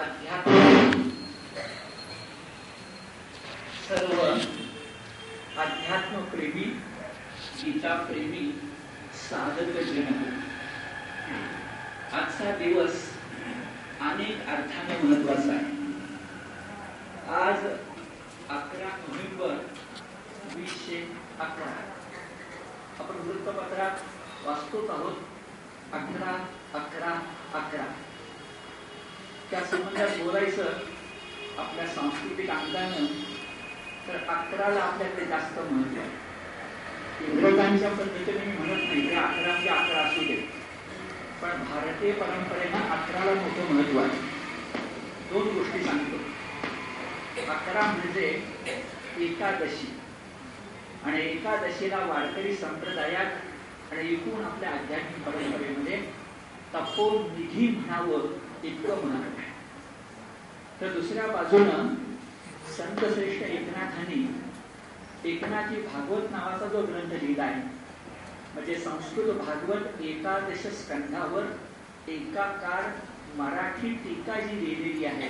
अध्यात्म सर्व गीता प्रेमी साधक जन आजचा दिवस अनेक अर्थाने महत्त्वाचा आहे. आज अकरा नोव्हेंबर वीसशे अकरा. आपण वृत्तपत्रात वाचतोच आहोत. अकरा अकरा अकरा. त्या संबंधात बोलायचं आपल्या सांस्कृतिक अंगानं तर अकराला आपल्याकडे जास्त महत्त्व आहे. इंग्रजांच्या पद्धतीने मी म्हणत नाही की अकरा म्हणजे अकरा असू दे. पण भारतीय परंपरेनं अकराला मोठं महत्त्व आहे. दोन गोष्टी सांगतो. अकरा म्हणजे एकादशी. आणि एकादशीला वारकरी संप्रदायात आणि एकूण आपल्या आध्यात्मिक परंपरेमध्ये तपोनिधी म्हणावं इतकं महत्त्व तर दुसऱ्या बाजूनं संत श्रेष्ठ एकनाथांनी एकनाथी भागवत नावाचा जो ग्रंथ लिहिला आहे म्हणजे संस्कृत भागवत एकादश स्कंधावर एकाकार मराठी टीका जी लिहिलेली आहे.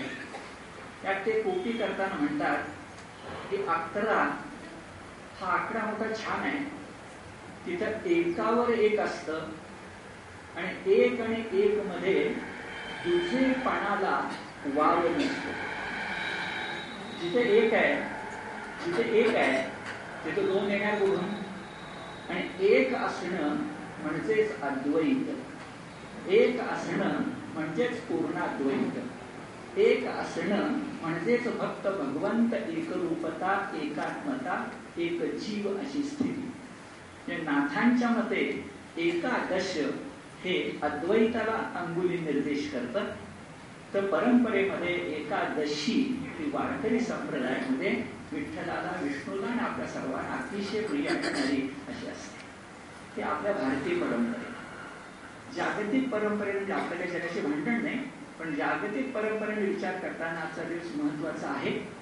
त्यात ते कोटी करताना म्हणतात की अकरा हा आकडा मोठा छान आहे. तिथं एकावर एक असतं आणि एक आणि एक मध्ये तुझे पानाला वाव नसतो. जिथे एक आहे जिथे एक आहे तिथे दोन येणार कुठून? आणि एक असणं म्हणजेच अद्वैत. एक असणं म्हणजेच पूर्णाद्वैत. एक असणं म्हणजेच फक्त भगवंत एकरूपता एकात्मता एक जीव अशी स्थिती. म्हणजे नाथांच्या मते एकादश हे अद्वैताला अंगुली निर्देश करतात. तर परंपरेमध्ये एकादशी ही वारकरी संप्रदायामध्ये विठ्ठलाला विष्णूला आणि आपल्या सर्वांना अतिशय प्रिय असणारी अशी असते. ते आपल्या भारतीय परंपरे. जागतिक परंपरेमध्ये आपल्याला जगाशी भांडण नाही पण जागतिक परंपरेने विचार करताना आजचा दिवस महत्त्वाचा आहे.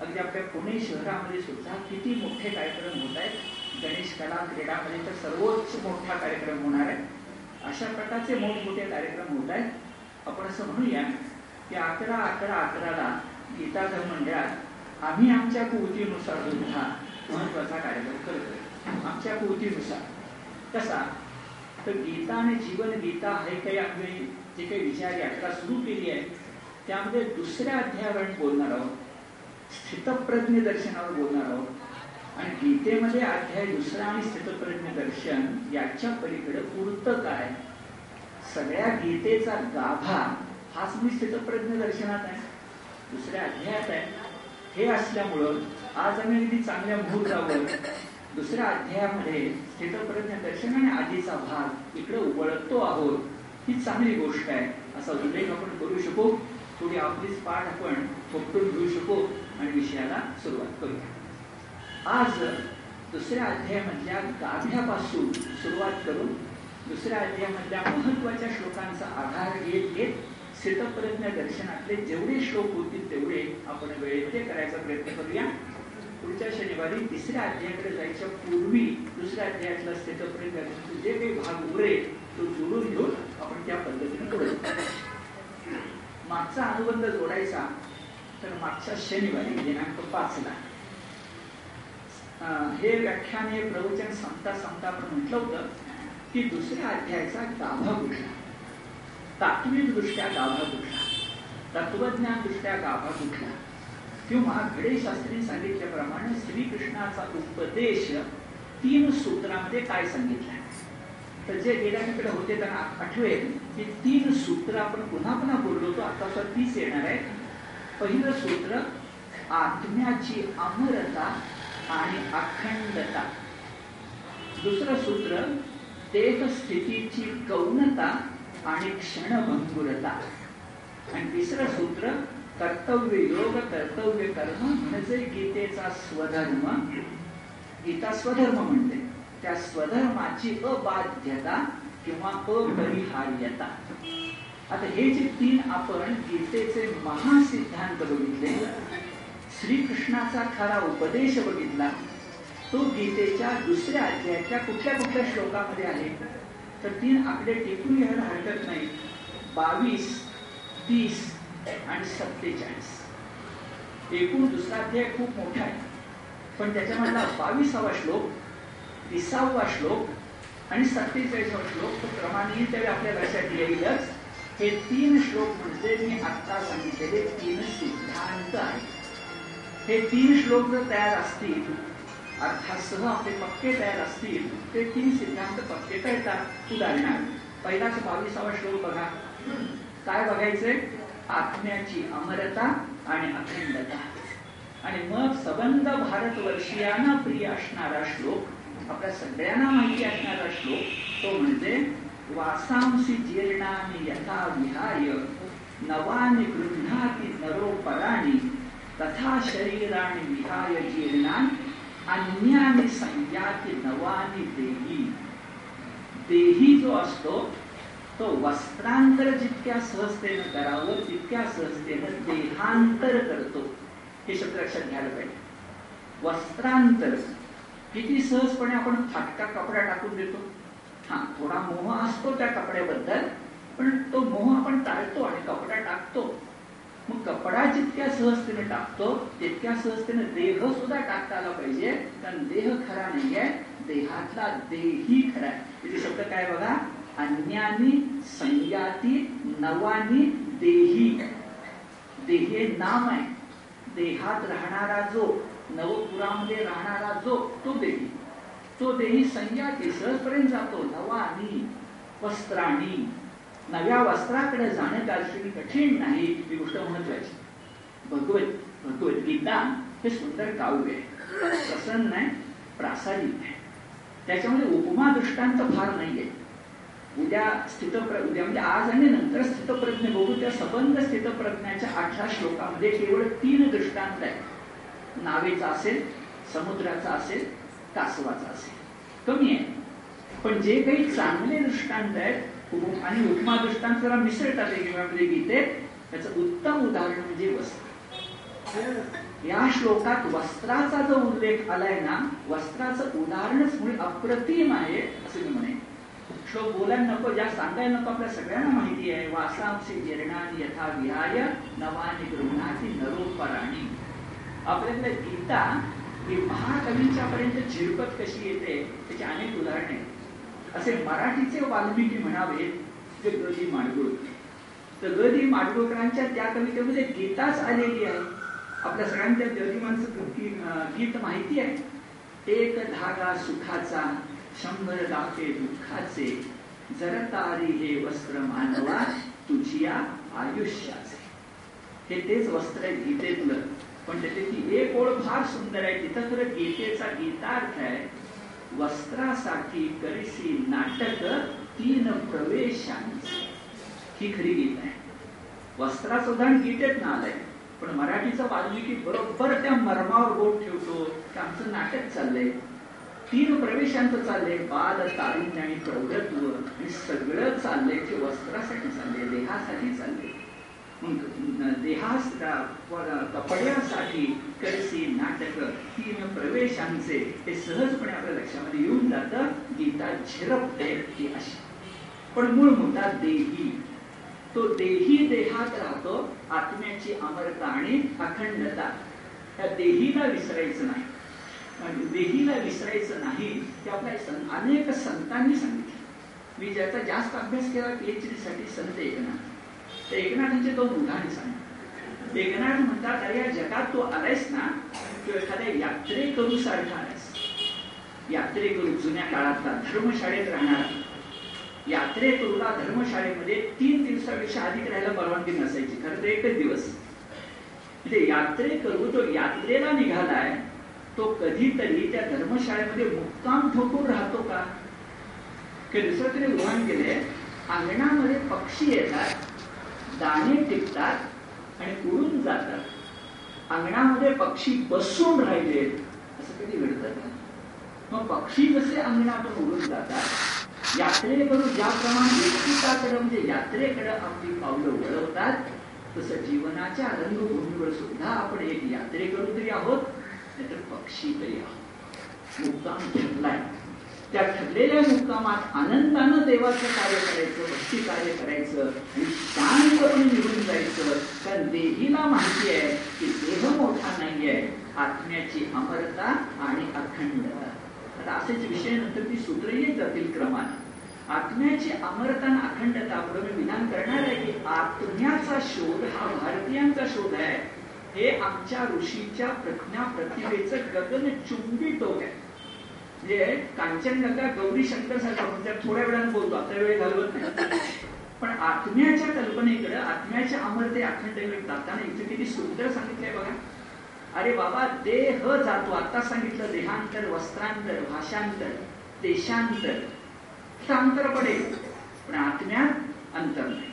अगदी आपल्या पुणे शहरामध्ये सुद्धा किती मोठे कार्यक्रम होत आहेत. गणेश कला क्रीडामध्ये तर सर्वोच्च मोठा कार्यक्रम होणार आहे. अशा प्रकारचे मोठमोठे कार्यक्रम होत आहेत. आपण असं म्हणूया की अकरा अकरा अकराला गीता मंडळात आम्ही आमच्या कुवतीनुसार सुद्धा महत्त्वाचा कार्यक्रम करतोय. आमच्या कुवतीनुसार. कसा? तर गीता आणि जीवन गीता हे काही आम्ही जे काही विचार यात्रा सुरू केली आहे त्यामध्ये दुसऱ्या अध्यायावर बोलणार आहोत. स्थितप्रज्ञ दर्शनावर बोलणार आहोत. आणि गीतेमध्ये अध्याय दुसरा आणि स्थितप्रज्ञ दर्शन याच्या पलीकडे पुरतं काय? सगळ्या गीतेचा गाभा हाच मी स्थितप्रज्ञ दर्शनात आहे. दुसऱ्या अध्यायात आहे. हे असल्यामुळं आज आम्ही अगदी चांगल्या मुहूर्तावर दुसऱ्या अध्यायामध्ये स्थितप्रज्ञ दर्शन आणि आधीचा भाग इकडे वळतो आहोत. ही चांगली गोष्ट आहे. असा उल्लेख आपण करू शकू. थोडी आपलीच पाठ आपण फोटून घेऊ शकू आणि विषयाला सुरुवात करूया. आज दुसऱ्या अध्यायामधल्या गाभ्यापासून सुरुवात करून दुसऱ्या अध्यायामधल्या महत्त्वाच्या श्लोकांचा आधार घेत घेत स्थितप्रज्ञ दर्शनातले जेवढे श्लोक होतील तेवढे आपण वेळेत करायचा प्रयत्न करूया. पुढच्या शनिवारी तिसऱ्या अध्यायाकडे जायच्या पूर्वी दुसऱ्या अध्यायातला स्थितप्रज्ञ दर्शनाचे जे काही भाग उरेल तो जोडून घेऊन आपण त्या पद्धतीने करू मागचा अनुबंध जोडायचा तर मागच्या शनिवारी दिनांक पाचला. हे व्याख्यान हे प्रवचन संपता संपता आपण म्हटलं होतं की दुसऱ्या अध्यायाचा गाभा कुठला तात्विक दृष्ट्या गाभा कुठला तत्वज्ञान दृष्ट्या गाभा कुठला किंवा घडेशास्त्री सांगितल्याप्रमाणे श्रीकृष्णाचा उपदेश तीन सूत्रामध्ये काय सांगितलं तर जे गेल्याकडे होते त्यांना आठवेल की तीन सूत्र आपण पुन्हा पुन्हा बोललो तो आता सुद्धा तीच येणार आहे. पहिलं सूत्र आत्म्याची अमरता आणि अखंडता. दुसरं सूत्र देह स्थितीची कौनता आणि क्षणभंगुरता. आणि तिसरं सूत्र कर्तव्य योग कर्तव्य कर्म म्हणजे गीतेचा स्वधर्म. गीता स्वधर्म म्हणते. त्या स्वधर्माची अबाध्यता किंवा अपरिहार्यता. आता हे जे तीन आपण गीतेचे महासिद्धांत बघितले श्रीकृष्णाचा खरा उपदेश बघितला. तो गीतेच्या दुसऱ्या अध्यायाच्या कुठल्या कुठल्या श्लोकामध्ये आहे? तर तीन आकडे टिकून घ्यायला हरकत नाही. बावीस तीस आणि सत्तेचाळीस. एकूण दुसरा अध्याय खूप मोठा आहे. पण त्याच्यामधला बावीसावा श्लोक तिसावा श्लोक आणि सत्तेचाळीसावा श्लोक तो क्रमाने त्यावेळी आपल्या लक्षात येईलच हे तीन श्लोक म्हणजे मी आत्ता सांगितलेले तीन सिद्धांत आहेत. हे तीन श्लोक जर तयार असतील अर्थासह आपले पक्के तयार असतील ते तीन सिद्धांत पक्के कळतात उदाहरणार्थ पहिलाच बावीसावा श्लोक बघा. काय बघायचंय? आत्म्याची अमरता आणि अखंडता. आणि मग सबंध भारतवर्षीयांना प्रिय असणारा श्लोक आपल्या सगळ्यांना माहिती असणारा श्लोक तो म्हणजे वासांसी जीर्णाने यथा विहाय नवानी गृह्णाती नरो पराणी तथा शरीराणि विहाय जीर्णान अन्यानि संयाति नवानि देही। देही जो असतो तो वस्त्रांतर जितक्या सहजतेनं करावं तितक्या सहजतेनं देहांतर करतो. हे शब्द लक्षात घ्यायला पाहिजे. वस्त्रांतर. किती सहजपणे आपण फाटका कपडा टाकून देतो. हा थोडा मोह असतो त्या कपड्याबद्दल पण तो मोह आपण टाळतो आणि कपडा टाकतो. मग कपडा जितक्या सहजतेने टाकतो तितक्या सहजतेने देह सुद्धा टाकता आला पाहिजे. कारण देह खरा नाहीये देहातला देही खरा आहे. तिथे शब्द काय बघा? अन्यानी संयाती नवानी देही. देहे नाम आहे. देहात राहणारा जो नवपुरामध्ये राहणारा जो तो देही. तो देही संयाती सहजपर्यंत जातो. नवानी वस्त्राणी. नव्या वस्त्राकडे जाणं काही कठीण नाही ही गोष्ट महत्वाची. भगवत भगवद्गीता हे सुंदर काव्य आहे. प्रसन्न आहे प्रासादिक आहे. त्याच्यामध्ये उपमा दृष्टांत फार नाहीये. उद्या स्थितप्र उद्या म्हणजे आज आणि नंतर स्थितप्रज्ञ बघू त्या सबंध स्थितप्रज्ञाच्या अठरा श्लोकामध्ये केवळ तीन दृष्टांत आहेत. नावेचा असेल समुद्राचा असेल कासवाचा असेल. कमी आहे. पण जे काही चांगले दृष्टांत आहेत आणि उपमा दृष्टांत जरा मिसळतात एकमेकांमध्ये गीतेत त्याचं उत्तम उदाहरण म्हणजे वस्त्र. या श्लोकात वस्त्राचा जो उल्लेख आलाय ना वस्त्राचं उदाहरणच मुळे अप्रतिम आहे असं मी म्हणेन. श्लोक बोलायला नको ज्या सांगायला नको आपल्या सगळ्यांना माहिती आहे. वासांशी जीर्णानी यथा विहाय नवानी गृहणाची नरोपराणी आपल्याकडे गीता ही महाकवींच्या पर्यंत झिरपत कशी येते त्याची अनेक उदाहरणे असे मराठीचे वाल्मिकी म्हणावे ते गदी माडगुळकर. तर गदी माडगुळकरांच्या त्या कवितेमध्ये गीताच आलेली आहे. आपल्या सगळ्यांच्या गदिमांचं गीत माहिती आहे. एक धागा सुखाचा शंभर दाखे दुःखाचे जरतारी हे वस्त्र मानवा तुझिया आयुष्याचे. हे तेच वस्त्र आहे गीतेतलं. पण त्याची एक ओळ फार सुंदर आहे. तिथं खरं गीतेचा गीतार्थ आहे. वस्त्रासाठी करीसी नाटक तीन प्रवेशांचे ही खरी गीत आहे. वस्त्राचं उदाहरण गीतेत ना आलंय पण मराठीचा वाल्मिकी बरोबर त्या मर्मावर बोट ठेवतो की आमचं नाटक चाललंय. तीन प्रवेशांचं चाललंय बाल तारुण्य आणि प्रौढत्व आणि सगळं चाललंय ते वस्त्रासाठी चाललंय देहासाठी चाललंय. देहास कपड्यासाठी कैसी नाटक तीन प्रवेशांचे हे सहजपणे आपल्या लक्षामध्ये येऊन जातं. गीता झिरपते ती अशी. पण मूळ मुद्दा देही. तो देही देहात राहतो आत्म्याची अमरता आणि अखंडता. त्या देहीला विसरायचं नाही. देहीला विसरायचं नाही ते आपल्या अनेक संतांनी सांगितलं. मी ज्याचा जास्त अभ्यास केला पीएचडी साठी संत एकनाथ. एकनाथांचे दोन उदाहरण सांग. एकनाथ म्हणतात अरे या जगात तू आलायस ना तो एखाद्या यात्रेकरू सारखा आलायस. यात्रेकरू जुन्या काळातला धर्मशाळेत राहणारा यात्रेकरूला धर्मशाळेमध्ये तीन दिवसापेक्षा अधिक राहायला परवानगी नसायची खरं तर एकच दिवस. म्हणजे यात्रेकरू तो यात्रेला निघालाय तो कधीतरी त्या धर्मशाळेमध्ये मुक्काम ठोकून राहतो का? दुसरं तरी उदाहरण केले अंगणामध्ये पक्षी येतात दाणे टिकतात आणि उडून जातात. अंगणामध्ये पक्षी बसून राहिले असं कधी घडतं मग पक्षी जसे अंगणातून उडून जातात? यात्रेकडून ज्याप्रमाणे व्यक्तिकाकडे म्हणजे यात्रेकडे आपली पावलं वळवतात तसं जीवनाच्या रंगभूमीवर सुद्धा आपण एक यात्रेकरू तरी आहोत नाहीतर पक्षी तरी आहोत. मुक्काम ठरलाय त्या ठरलेल्या मुक्कामात आनंदानं देवाचं कार्य करायचं भक्ती कार्य करायचं आणि शांतपणे निघून जायचं. कारण देवीला माहिती आहे की देह मोठा नाहीये आत्म्याची अमरता आणि अखंड. आता असेच विषय नंतर ती सूत्र येत जातील क्रमाने आत्म्याची अमरता आणि अखंडता पुढे मी विधान करणार आहे की आत्म्याचा शोध हा भारतीयांचा शोध आहे. हे आमच्या ऋषीच्या प्रज्ञा प्रतिभेचं गगन चुंबी टोक आहे. म्हणजे कांचनगंगा गौरी शंकर सारखं म्हणजे थोड्या वेळानं बोलतो आता वेळ घालवत नाही पण आत्म्याच्या कल्पनेकडे आत्म्याच्या अमरते अखंड जाताना इथे किती सुंदर सांगितलंय बघा. अरे बाबा देह जातो. आता सांगितलं देहांतर वस्त्रांतर भाषांतर देशांतर. अंतर पडेल. पण आत्म्यात अंतर नाही.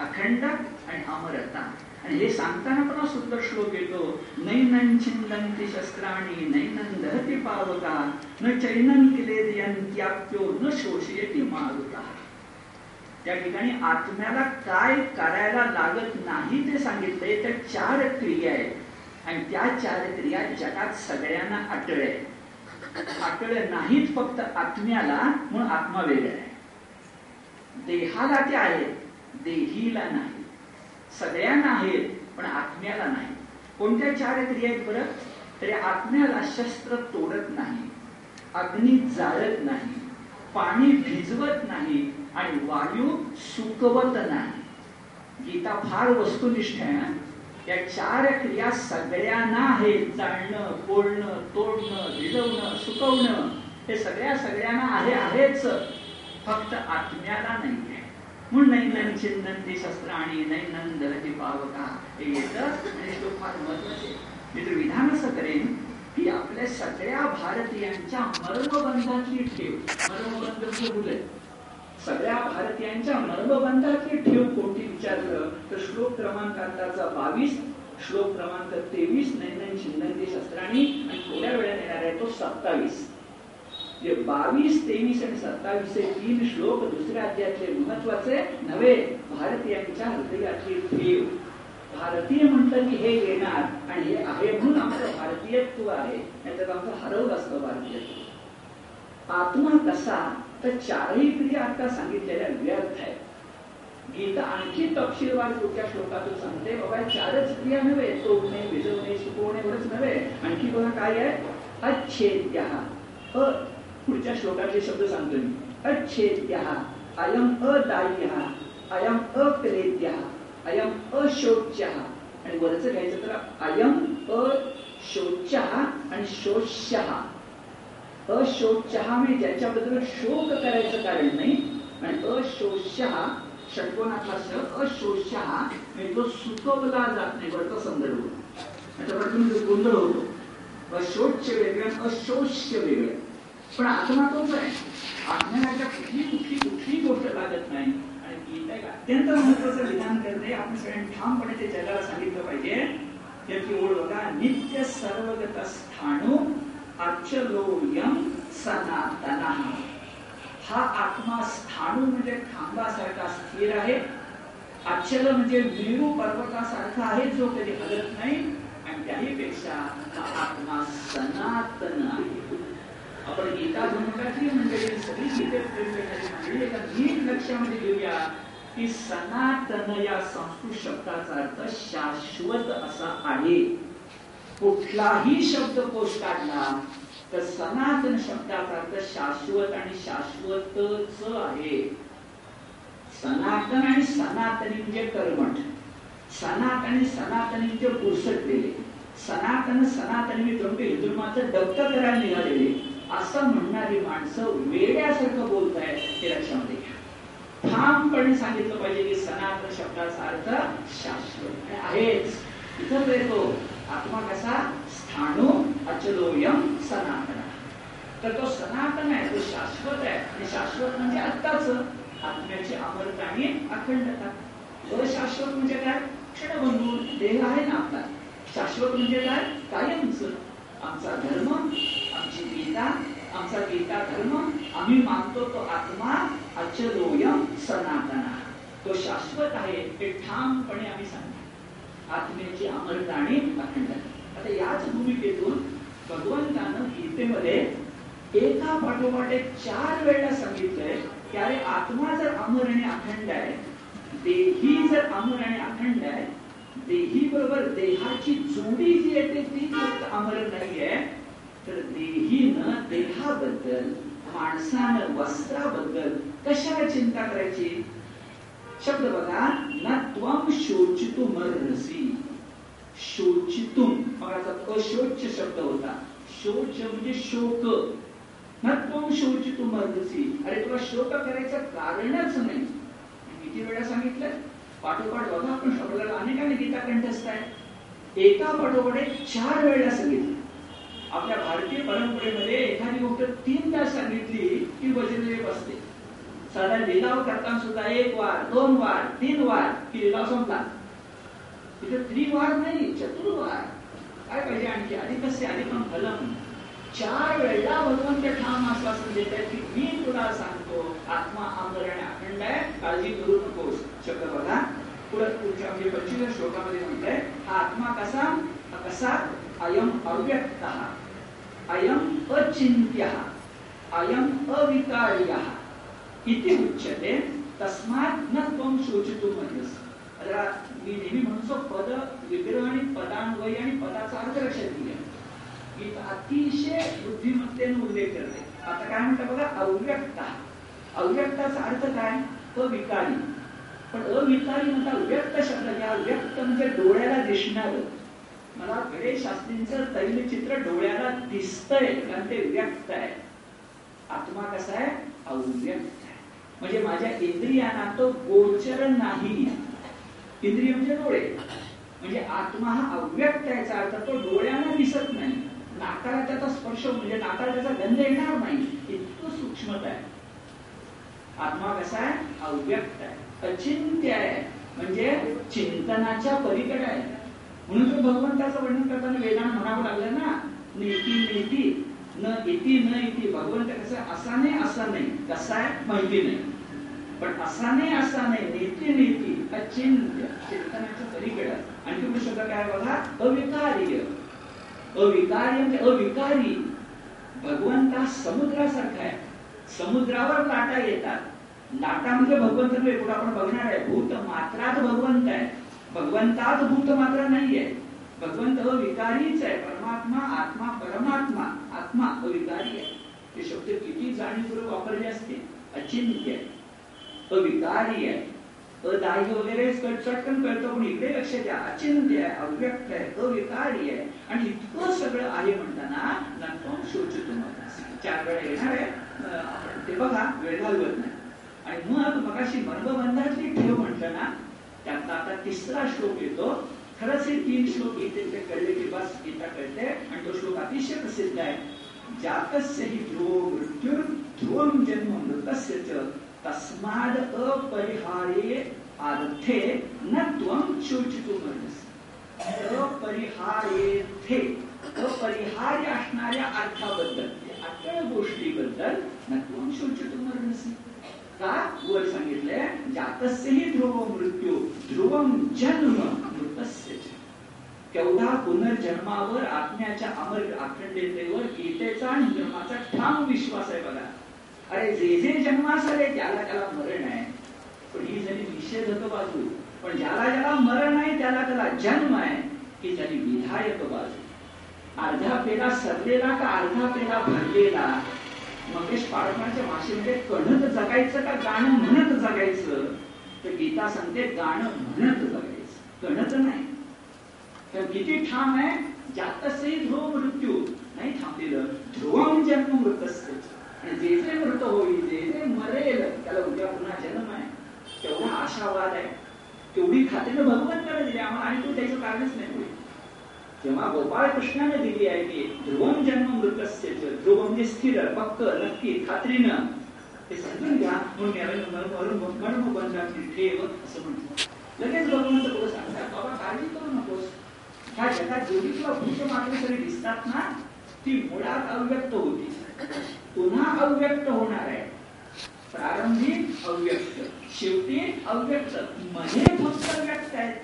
अखंड आणि अमरता. आणि हे सांगताना पण सुंदर श्लोक येतो नैनन छिंदंती शस्त्राणी नैनन दहती पावका न चैनन किलेद्यंत्याप्यो न शोषयती मारुता. त्या ठिकाणी आत्म्याला काय करायला लागत नाही ते सांगितले तर चार क्रिया आहेत. आणि त्या चार क्रिया जगात सगळ्यांना अटळ आहे अटळ नाहीत फक्त आत्म्याला म्हणून आत्मा वेगळा आहे. देहाला ते आहे देहीला नाही. सगळ्यांना आहेत पण आत्म्याला नाही. कोणत्या चार क्रिया आहेत बरं? तरी आत्म्याला शस्त्र तोडत नाही अग्नी जाळत नाही पाणी भिजवत नाही आणि वायू सुकवत नाही. गीता फार वस्तुनिष्ठ आहे ना या चार क्रिया सगळ्यांना आहेत. जाळणं बोलणं तोडणं भिजवणं सुकवणं हे सगळ्या सगळ्यांना आहे आहेच. फक्त आत्म्याला नाही म्हणून नैनन चिन्नंती शस्त्राणी नैनन दहती पावका हे येतं. आणि तो फार महत्त्वाचे. मी तर विधान असं करेन की आपल्या सगळ्या भारतीयांच्या मर्मबंधातली ठेव. मर्मबंध म्हणजे बोलले सगळ्या भारतीयांच्या मर्मबंधातली ठेव कोणती विचारलं? तर श्लोक क्रमांक आताचा बावीस श्लोक क्रमांक तेवीस नैनन चिन्नंती शस्त्राणी आणि थोड्या वेळा येणार आहे तो सत्तावीस. जे बावीस तेवीस आणि सत्तावीस हे तीन श्लोक दुसऱ्या अध्यायातले महत्त्वाचे नव्हे. भारतीयांच्या हृदयातली ठेव भारतीय म्हटलं की हे येणार आणि हे आहे म्हणून आमचं भारतीयत्व आहे. नाहीतर आमचं हरवलं असतं भारतीयत्व. आत्मा कसा तर चारही क्रिया आता सांगितलेल्या व्यर्थ आहे गीता आणखी तपशीलवार पुढच्या श्लोकातून सांगते बाबा चारच क्रिया नव्हे. तोडणे भिजवणे शिकवणे एवढंच नव्हे. आणखी बघा काय आहे? अच्छेद्य. पुढच्या श्लोकाचे शब्द सांगतो मी. अच्छेद्य अयम अदाय्य अयम अक्लेद्य अयम अशोच्य. आणि वरच घ्यायचं तर अयम अशोच्य आणि शोष्य अशोच्य म्हणजे ज्याच्याबद्दल शोक करायचं कारण नाही आणि अशोष्य षटकोनातला श अशोष्य म्हणजे तो सुकवला जात नाही वरचा संदर्भ त्याच्याबद्दल गोंधळ होतो अशोच्य वेगळं अशोष्य वेगळं. पण आत्मा तोच आहे. आत्म्याला कुठली कुठली कुठली गोष्ट लागत नाही. आणि गीता एक अत्यंत महत्वाचं विधान करते. आपण सगळ्यांनी ठामपणे ते जगाला सांगितलं पाहिजे. त्याची ओळ बघा. नित्य सर्वगत स्थाणू अचलोयम सनातना हा आत्मा स्थाणू म्हणजे खांबासारखा स्थिर आहे. अचल म्हणजे मेरू पर्वतासारखा आहे. जो कधी हलत नाही. आणि त्याही पेक्षा हा आत्मा सनातन आहे. आपण गीता धर्मकाची मंडळी सगळी मंडळी एका नीट लक्षामध्ये घेऊया की सनातन या संस्कृत शब्दाचा अर्थ शाश्वत असा आहे. कुठलाही शब्दकोश काढला तर सनातन शब्दाचा अर्थ शाश्वत आणि शाश्वतच आहे. सनातन आणि सनातनी म्हणजे कर्मठ सनातनी सनातनी म्हणजे पुरसटलेले सनातन सनातनी म्हणजे हिंदुर्माचं डब्द करायला निघालेले. असं म्हणणारी माणसं वेड्यासारखं बोलत आहेत हे लक्षामध्ये घ्या. ठामपणे सांगितलं पाहिजे की सनातन शब्दाचा अर्थ शाश्वत आहेच. इथं येतो. आत्मा कसा? स्थाणू अचलोयम सनातन. तर तो सनातन आहे तो शाश्वत आहे. आणि शाश्वत म्हणजे आत्ताच. आत्म्याची अमरता आणि अखंडता. शाश्वत म्हणजे काय? क्षणबंधू. देह आहे ना आपला. शाश्वत म्हणजे काय? कायमच. आमचा धर्म आमची गीता आमचा गीता धर्म आम्ही मानतो तो आत्मा अचलोयम सनातना. तो शाश्वत आहे हे ठामपणे आम्ही सांगतो आत्म्याची अमरता आणि अखंडता आता याच भूमिकेतून भगवंतानं गीतेमध्ये एका पाठोपाठ एक चार वेळेला सांगितलंय की अरे आत्मा जर अमर आणि अखंड आहे देही जर अमर आणि अखंड आहे देही बरोबर देहाची जोडी जी येते ती फक्त अमर नाहीये. तर देहीनं देहाबद्दल माणसानं वस्त्राबद्दल कशाला चिंता करायची? शब्द बघा ना त्वम शोचितु मरसी शोचितुम मगाचा अशोच शब्द होता. शोच म्हणजे शोक. ना त्वम शोचितु मरसी अरे तुला शोक करायचं कारणच नाही. किती वेळा सांगितलं? पाठोपाठ बघा आपण शब्दाला अनेकाने गीता कंठस्थ आहे. एका पाठोपाठ चार वेळेला सांगितलं. आपल्या भारतीय परंपरेमध्ये एखादी गोष्ट तीन तास सांगितली की भजन बसते. साधा लिलाव करताना सुद्धा एक वार दोन वार तीन वार की लिलाव संपला. तिथे त्रिवार नाही चतुर्वार. काय पाहिजे आणखी? अधिकस्य अधिकम फलम. चार वेळा भगवंत ठाम आश्वासन देत आहे की मी तुला सांगतो आत्मा अमर आणि अखंड आहे काळजी करू नकोस. शब्द बघा पुढे पुढच्या म्हणजे पंचवीस श्लोकामध्ये म्हणतंय हा आत्मा कसा? कसा? अयम अव्यक्त. अयम अचिंत्य. अयम अविकार्य. इति उच्यते तस्मात न त्वम शोचितो म्हणजेस जरा मी नेहमी म्हणतो पद विग्रह आणि पदान्वयी आणि पदाचा अर्थ लक्षात घ्या मी अतिशय बुद्धिमत्तेने उल्लेख करते. आता काय म्हणतात बघा? अव्यक्त. अव्यक्ताचा अर्थ काय? अविकारी पण अविकारी म्हणता व्यक्त शब्द घ्या व्यक्त म्हणजे डोळ्याला दिसणार. मला गणेश शास्त्रींचं तैलचित्र डोळ्याला दिसतंय कारण ते व्यक्त आहे. आत्मा कसा आहे? अव्यक्त आहे. म्हणजे माझ्या इंद्रियांना तो गोचर नाही. इंद्रिय म्हणजे डोळे. म्हणजे आत्मा हा अव्यक्त याचा अर्थ तो डोळ्यांना दिसत नाही. नाकाला त्याचा स्पर्श म्हणजे नाकाला त्याचा गंध येणार नाही. इतकं सूक्ष्मता आहे. आत्मा कसा आहे? अव्यक्त आहे. अचिंत्य आहे. म्हणजे चिंतनाच्या पलीकडे आहे. म्हणून तो भगवंताचं वर्णन करताना वेदांना म्हणावं लागलं ना नेती नीती न इति न इति भगवंत कसं असा नाही असा नाही. कसा आहे? माहिती नाही. पण असा नाही असा नाही नेती नीती अचिंत्य चिंतनाच्या पलीकडे आणि तुम्ही शब्द काय बघा? अविकार्य. अविकार्य म्हणजे अविकारी. भगवंता समुद्रासारखा आहे. समुद्रावर लाटा येतात. लाटा म्हणजे भगवंत नव्हे पुढे आपण बघणार आहे? भूत मात्रात भगवंत आहे. भगवंतात भूत मात्र नाहीये. भगवंत अविकारीच आहे. परमात्मा आत्मा परमात्मा आत्मा अविकारी आहे. हे शब्द किती जाणीवपूर्वक वापरले असते अचिंत्य आहे. अविकारी आहे. अदाह्य वगैरे चटकन कळतं पण इकडे लक्ष द्या. अचिंत्य आहे अव्यक्त आहे अविकारी आहे. आणि इतकं सगळं आहे म्हणताना नंतर शोच तुम्हाला चार वेळा येणार आहे. आपण ते बघा वेळ घालवत नाही. आणि मग मगाशी मर्मबंधातली ठेव म्हटलं ना त्यातला आता तिसरा श्लोक येतो. खरंच हे तीन श्लोक गीतेचे ते कळले की बस गीता कळते. आणि तो श्लोक अतिशय प्रसिद्ध आहे. जातस्य हि ध्रुव मृत्यू ध्रुवम जन्म मृतस्य च तस्माद अपरिहारे अर्थे न त्वम अपरिहारे थे अपरिहार्य असणाऱ्या अर्थाबद्दल अटळ गोष्टीबद्दल न त्वम शोचितुमर्हसि का? वर सांगितलंय जातस्यही ध्रुव मृत्यू ध्रुवम जन्म मृतस्य केवढा पुनर्जन्मावर आत्म्याच्या अमर अखंडतेवर गीतेचा आणि धर्माचा ठाम विश्वास आहे बघा. अरे जे जे जन्मास आले त्याला त्याला मरण आहे. पण ही झाली निषेध होतो बाजू पण ज्याला ज्याला मरण आहे त्याला त्याला जन्म आहे ही झाली विधायक बाजू. अर्धा पेला सरलेला का अर्धा पेला भरलेला? मंगेश पाडकरांच्या भाषेमध्ये कणत जगायचं का गाणं म्हणत जगायचं? तर गीता सांगते गाणं म्हणत जगायचं. कणत नाही. तर किती ठाम आहे जातसे ध्रुव मृत्यू. नाही थांबलेलं. ध्रुवम जन्म असते आणि जे जे मृत होईल जे जे मरेल त्याला उद्या पुन्हा जन्म आहे. तेवढा आशावाद आहे. तेवढी खात्रीनं भगवंताने दिली आम्हाला आणि तू त्याचं कारणच नाही. तेव्हा जेव्हा गोपाळ कृष्णाने दिली आहे की ध्रुवम जन्म मृतस्य ध्रुव म्हणजे स्थिर पक्क नक्की खात्रीनं. ते समजून घ्या म्हणून मर्म बंधाची ठेव असं म्हणतो. लगेच भगवंत तुला सांगतात बाबा काळजी करू नकोस. ह्या जगात जेवढी किंवा भूत मात्र तरी दिसतात ना ती मुळात अव्यक्त होती. पुन्हा अव्यक्त होणार आहे. प्रारंभी अव्यक्त शेवटी अव्यक्त मध्ये फक्त व्यक्त आहेत.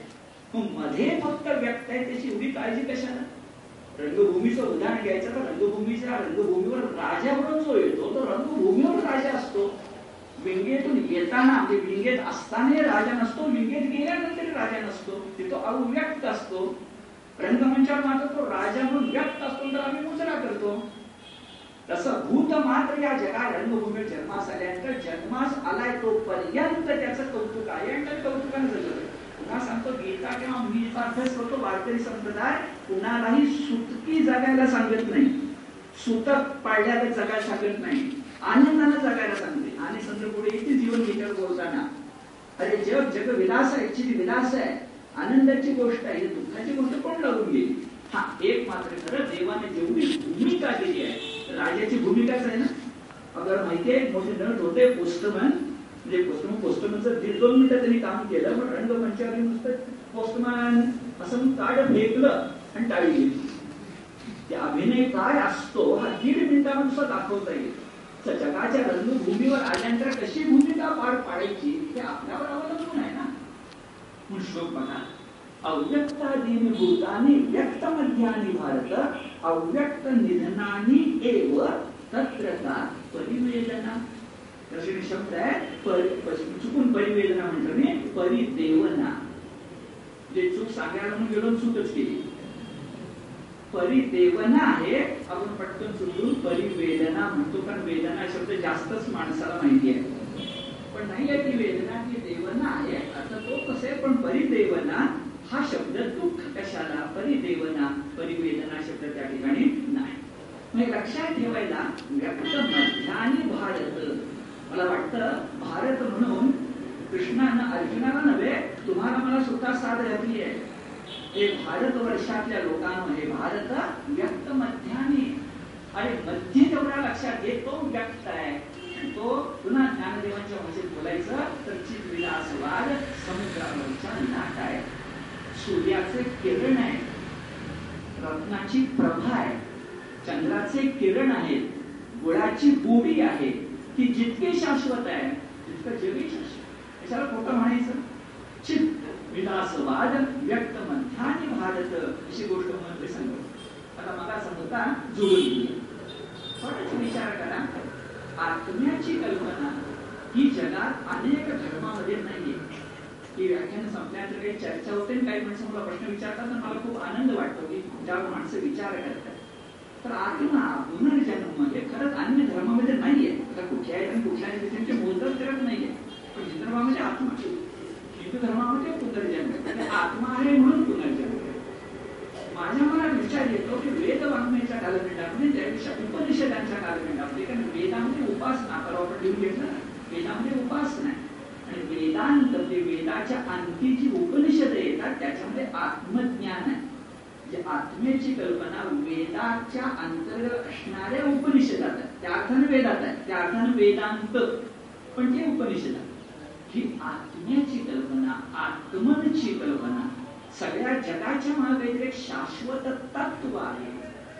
मध्ये फक्त व्यक्त आहे त्याची एवढी काळजी कशाला रंगभूमीचं उदाहरण घ्यायचं तर रंगभूमीच्या रंगभूमीवर राजा म्हणून जो येतो तो रंगभूमीवर राजा असतो. विंगेतून येताना म्हणजे विंगेत असताना राजा नसतो विंगेत गेल्यानंतर राजा नसतो. तिथं अव्यक्त असतो. रंगमंचावर मात्र तो राजा म्हणून व्यक्त असतो तर आम्ही मुजरा करतो. तसं भूत मात्र या जगा रंगभूमीवर जन्मास आल्यानंतर जन्मास आलाय तो पर्यंत त्याचं कौतुक आहे आणि त्या कौतुकाने जगत पुन्हा सांगतो? गीता किंवा मी अभ्यास करतो वारकरी संप्रदाय कुणालाही सुतकी जगायला सांगत नाही. सुतक पाळल्याला जगायला सांगत नाही. आनंदानं जगायला सांगते. आणि संत पुढे येते जीवन गीतेवर बोलताना. अरे जग जग विलास आहे ऍक्च्युली विलास आहे. आनंदाची गोष्ट आहे दुःखाची गोष्ट कोण लागून गेली. हा एक मात्र खरं देवाने जेवढी भूमिका दिली आहे राजाची भूमिकाच आहे ना? अगर माहितीये मोठे नट होते पोस्टमॅन म्हणजे पोस्टमन पोस्टमनचं दीड दोन मिनिटं त्यांनी काम केलं पण रंगमंचावर नुसतं पोस्टमॅन असं कार्ड फेकलं आणि टाळी गेली. ते अभिनय काय असतो हा दीड मिनिटामध्ये सुद्धा दाखवता येईल. तर जगाच्या रंगभूमीवर आल्यानंतर कशी भूमिका पार पाडायची हे आपल्यावर अवलंबून आहे ना. म्हणून श्लोक बघा. अव्यक्तादीन भूतानी व्यक्त मध्यानी भारत अव्यक्त निधनानी एव तत्र का परिवेदना? तसे शब्द आहे चुकून परिवेदना म्हणतो मी परिदेवना. जे चूक सांगायला म्हणून गेलो चूकच केली. परिदेवना आहे आपण पटकन चुकून परिवेदना म्हणतो कारण वेदना शब्द जास्तच माणसाला माहिती आहे. पण नाही आहे ती वेदना ती देवना आहे. आता तो कसे पण परिदेवना हा शब्द दुःख कशाला? परिदेवना परिवेदना शब्द त्या ठिकाणी नाही. म्हणजे लक्षात ठेवायला व्यक्त मध्याने भारत मला वाटतं भारत म्हणून कृष्णानं अर्जुनाला नव्हे तुम्हाला मला सुद्धा साथ घातली आहे. हे भारत वर्षातल्या लोकांमध्ये भारत व्यक्त मध्याने आणि मध्य तेवढा लक्षात घे तो व्यक्त आहे. तो पुन्हा ज्ञानदेवांच्या भाषेत बोलायचं तर चितविलासवाद समुद्रावरचा नाट आहे. सूर्याचे किरण आहे. रत्नाची प्रभा आहे. चंद्राचे किरण आहे गुळाची बुडी आहे. ती जितकी शाश्वत आहे तितकं जगही शाश्वत याच्याला खोटं म्हणायचं? चित्त विलासवाद व्यक्त मंथाने भारत अशी गोष्ट म्हणून ते सांगतो आता मला समजता जुळून गेली. थोडाच विचार करा. आत्म्याची कल्पना ही जगात अनेक धर्मामध्ये नाहीये. ती व्याख्यान संपल्यानंतर काही चर्चा होते आणि काही माणसं मला प्रश्न विचारतात तर मला खूप आनंद वाटतो की ज्या माणसं विचार करतात. तर आत्मा पुनर्जन्म हे म्हणजे खरंच अन्य धर्मामध्ये नाहीये. आता कुठल्याही आणि कुठल्या त्यांचे मोजदच करत नाहीये. पण हिंदू धर्मामध्ये आत्मा हिंदू धर्मामध्ये पुनर्जन्म आहे. म्हणजे आत्मा आहे म्हणून पुनर्जन्म आहे. माझ्या मनात विचार येतो की वेद वाङ्मयाच्या कालखंडामध्ये त्यापेक्षा उपनिषदांच्या कालखंडामध्ये कारण वेदामध्ये उपासना परवा आपण लिहून घेतलं ना. वेदामध्ये उपासना आहे. आणि वेदांत म्हणजे वेदाच्या अंती जी उपनिषद येतात त्याच्यामध्ये आत्मज्ञान आहे. आत्मेची कल्पना वेदाच्या अंतर्गत असणाऱ्या उपनिषदात आहे त्या अर्थानं वेदात आहे त्या अर्थानं वेदांत. पण ते उपनिषदात. ही आत्म्याची कल्पना आत्मनची कल्पना सगळ्या जगाच्या मागे एक शाश्वत तत्व आहे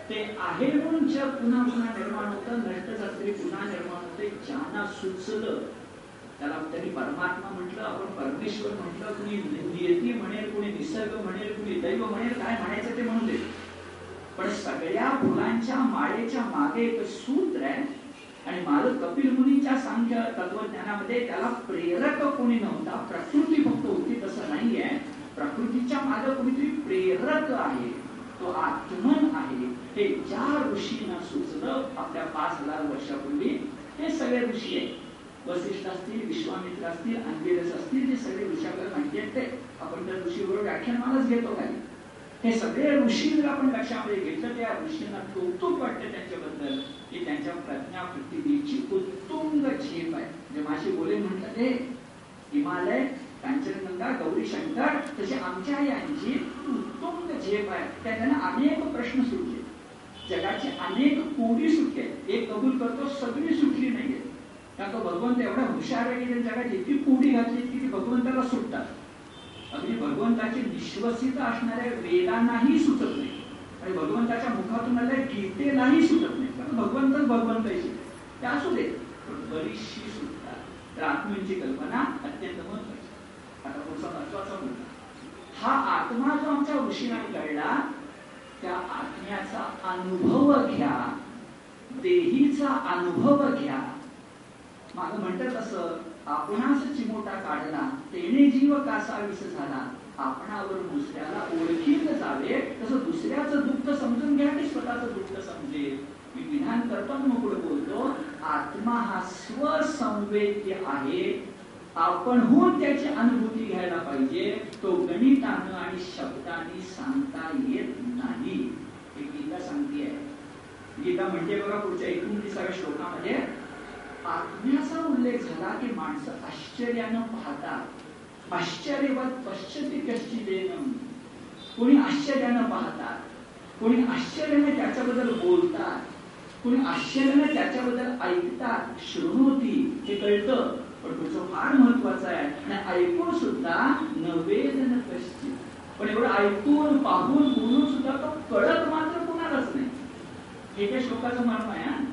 ते आहे म्हणून जग पुन्हा पुन्हा निर्माण होतं नष्ट झालं तरी पुन्हा निर्माण होते ज्यांना सुचलं त्याला त्यांनी परमात्मा म्हटलं आपण परमेश्वर म्हटलं कुणी नियती म्हणेल कुणी निसर्ग म्हणेल कुणी दैव म्हणेल काय म्हणायचं ते म्हणू दे पण सगळ्या फुलांच्या माळेच्या मागे एक सूत्र आहे आणि माझं कपिल मुनीच्या सांख्य तत्वज्ञानामध्ये त्याला प्रेरक कोणी नव्हता प्रकृती फक्त होती तसं नाहीये. प्रकृतीच्या मागे कोणीतरी प्रेरक आहे तो आत्मन आहे. हे ज्या ऋषींना सुचलं आपल्या पाच हजार वर्षापूर्वी हे सगळे ऋषी आहेत. वसिष्ठ असतील विश्वामित्र असतील अंगिरस असतील जे सगळे ऋषी माहिती आहेत. ते आपण त्या ऋषीबरोबर व्याख्यानमालाच घेतो काही हे सगळे ऋषी जर आपण लक्षामध्ये घेतलं त्या ऋषींना कौतुक वाटतं त्यांच्याबद्दल की त्यांच्या प्रज्ञा पृथ्वीची उत्तुंग झेप आहे. जे माझी बोले म्हटलं ते हिमालय कांचनगंगा गौरी शंकर तसे आमच्या यांची उत्तुंग झेप आहे. त्या त्यांना अनेक प्रश्न सुटले. जगाचे अनेक कोडी सुटले. एक कबूल करतो सगळी सुटली नाहीये. कारण तो भगवंत एवढा हुशार आहे की त्यांच्या जितकी इतकी कोडी घातली की ती भगवंताला सुटतात. अगदी भगवंताची विश्वसित असणाऱ्या वेदांनाही सुचत नाही. आणि भगवंताच्या मुखातून आल्या गीतेलाही सुटत नाही. कारण भगवंतच भगवंत आहे. ते असू दे पण बरीचशी सुटतात. तर आत्मेची कल्पना अत्यंत महत्वाची आता पुढचा महत्त्वाचा मुद्दा. हा आत्मा जो आमच्या ऋषींना कळला त्या आत्म्याचा अनुभव घ्या देहीचा अनुभव घ्या माग म्हणतात असं आपणास चिमोटा काढला तेने जीव कासावीस झाला. आपणावर दुसऱ्याला ओळखीत जावे तसं दुसऱ्याचं दुःख समजून घ्या की स्वतःच दुःख समजेल मी विधान करताना मोकळं बोलतो आत्मा हा स्वसंवेद्य आहे. आपणहून त्याची अनुभूती घ्यायला पाहिजे. तो गणितानं आणि शब्दाने सांगता येत नाही. हे गीता सांगते गीता म्हणजे बघा पुढच्या एकोणतीसाव्या श्लोकामध्ये आत्म्याचा उल्लेख झाला की माणसं आश्चर्यानं पाहतात. आश्चर्यवत पश्चिती कश्चिदेन कोणी आश्चर्यानं पाहतात. कोणी आश्चर्याने त्याच्याबद्दल बोलतात. कोणी आश्चर्याने त्याच्याबद्दल ऐकतात. श्रोणोती हे कळतं. पण तुझं फार महत्वाचं आहे. आणि ऐकून सुद्धा नवेदन पश्चित पण एवढं ऐकून पाहून बोलून सुद्धा तो कळत मात्र कोणालाच नाही. हे त्या श्लोकाचं मर्म आहे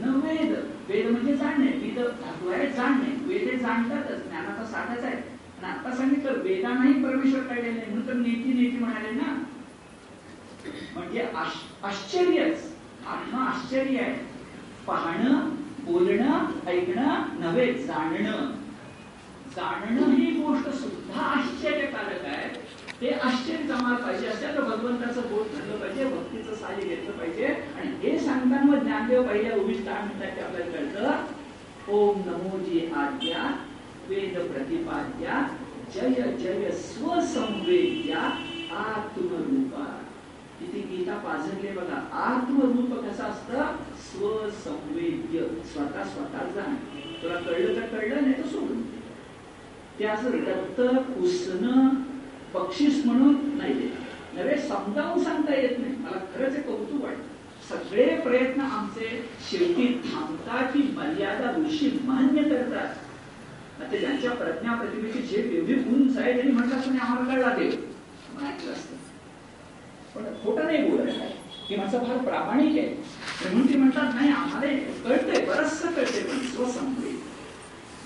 न वेद वेद म्हणजे जाणणे वेद धातू आहे जाणणे वेद जाणतातच ज्ञानाचा साठाच आहे. आणि आता सांगितलं वेदानाही परमेश्वर काढलेले नाही म्हणून तर नेती नेती म्हणाले ना. म्हणजे आश्चर्यच. आत्मा आश्चर्य आहे. पाहणं बोलणं ऐकणं नव्हे जाणणं. जाणणं ही गोष्ट सुद्धा आश्चर्यकारक आहे. ते आश्चर्य जमायला पाहिजे. असेल तर भगवंताचं बोध धरलं पाहिजे भक्तीचं साह्य घेतलं पाहिजे. आणि हे सांगताना ज्ञानदेव पहिल्या उभीच काय म्हणतात ते आपल्याला कळतं ओम नमोजी आद्या वेद प्रतिपाद्या जय जय स्वसंवेद्या आत्मरूपा. इथे गीता पाझरले बघा. आत्मरूप कसं असतं? स्वसंवेद्य. स्वतः स्वतः जाण. तुला कळलं तर कळलं नाही तर सोडून ते असं रक्त पुसणं बक्षीस म्हणून नाही देत. नव्हे समजावून सांगता येत नाही. मला खरंच एक कौतुक वाटतं. सगळे प्रयत्न आमचे शेवटी थांबतात की मर्यादा ऋषी मान्य करतात. आता ज्यांच्या प्रज्ञा प्रतिमेची झेप एवढी उंच आहे त्यांनी म्हटलं तुम्ही आम्हाला कळला देव म्हटलं असतं पण खोटं नाही बोलत आहे. की माझं फार प्रामाणिक आहे. म्हणून ते म्हणतात नाही आम्हाला कळतंय बरचस कळतंय पण स्वसंवेद.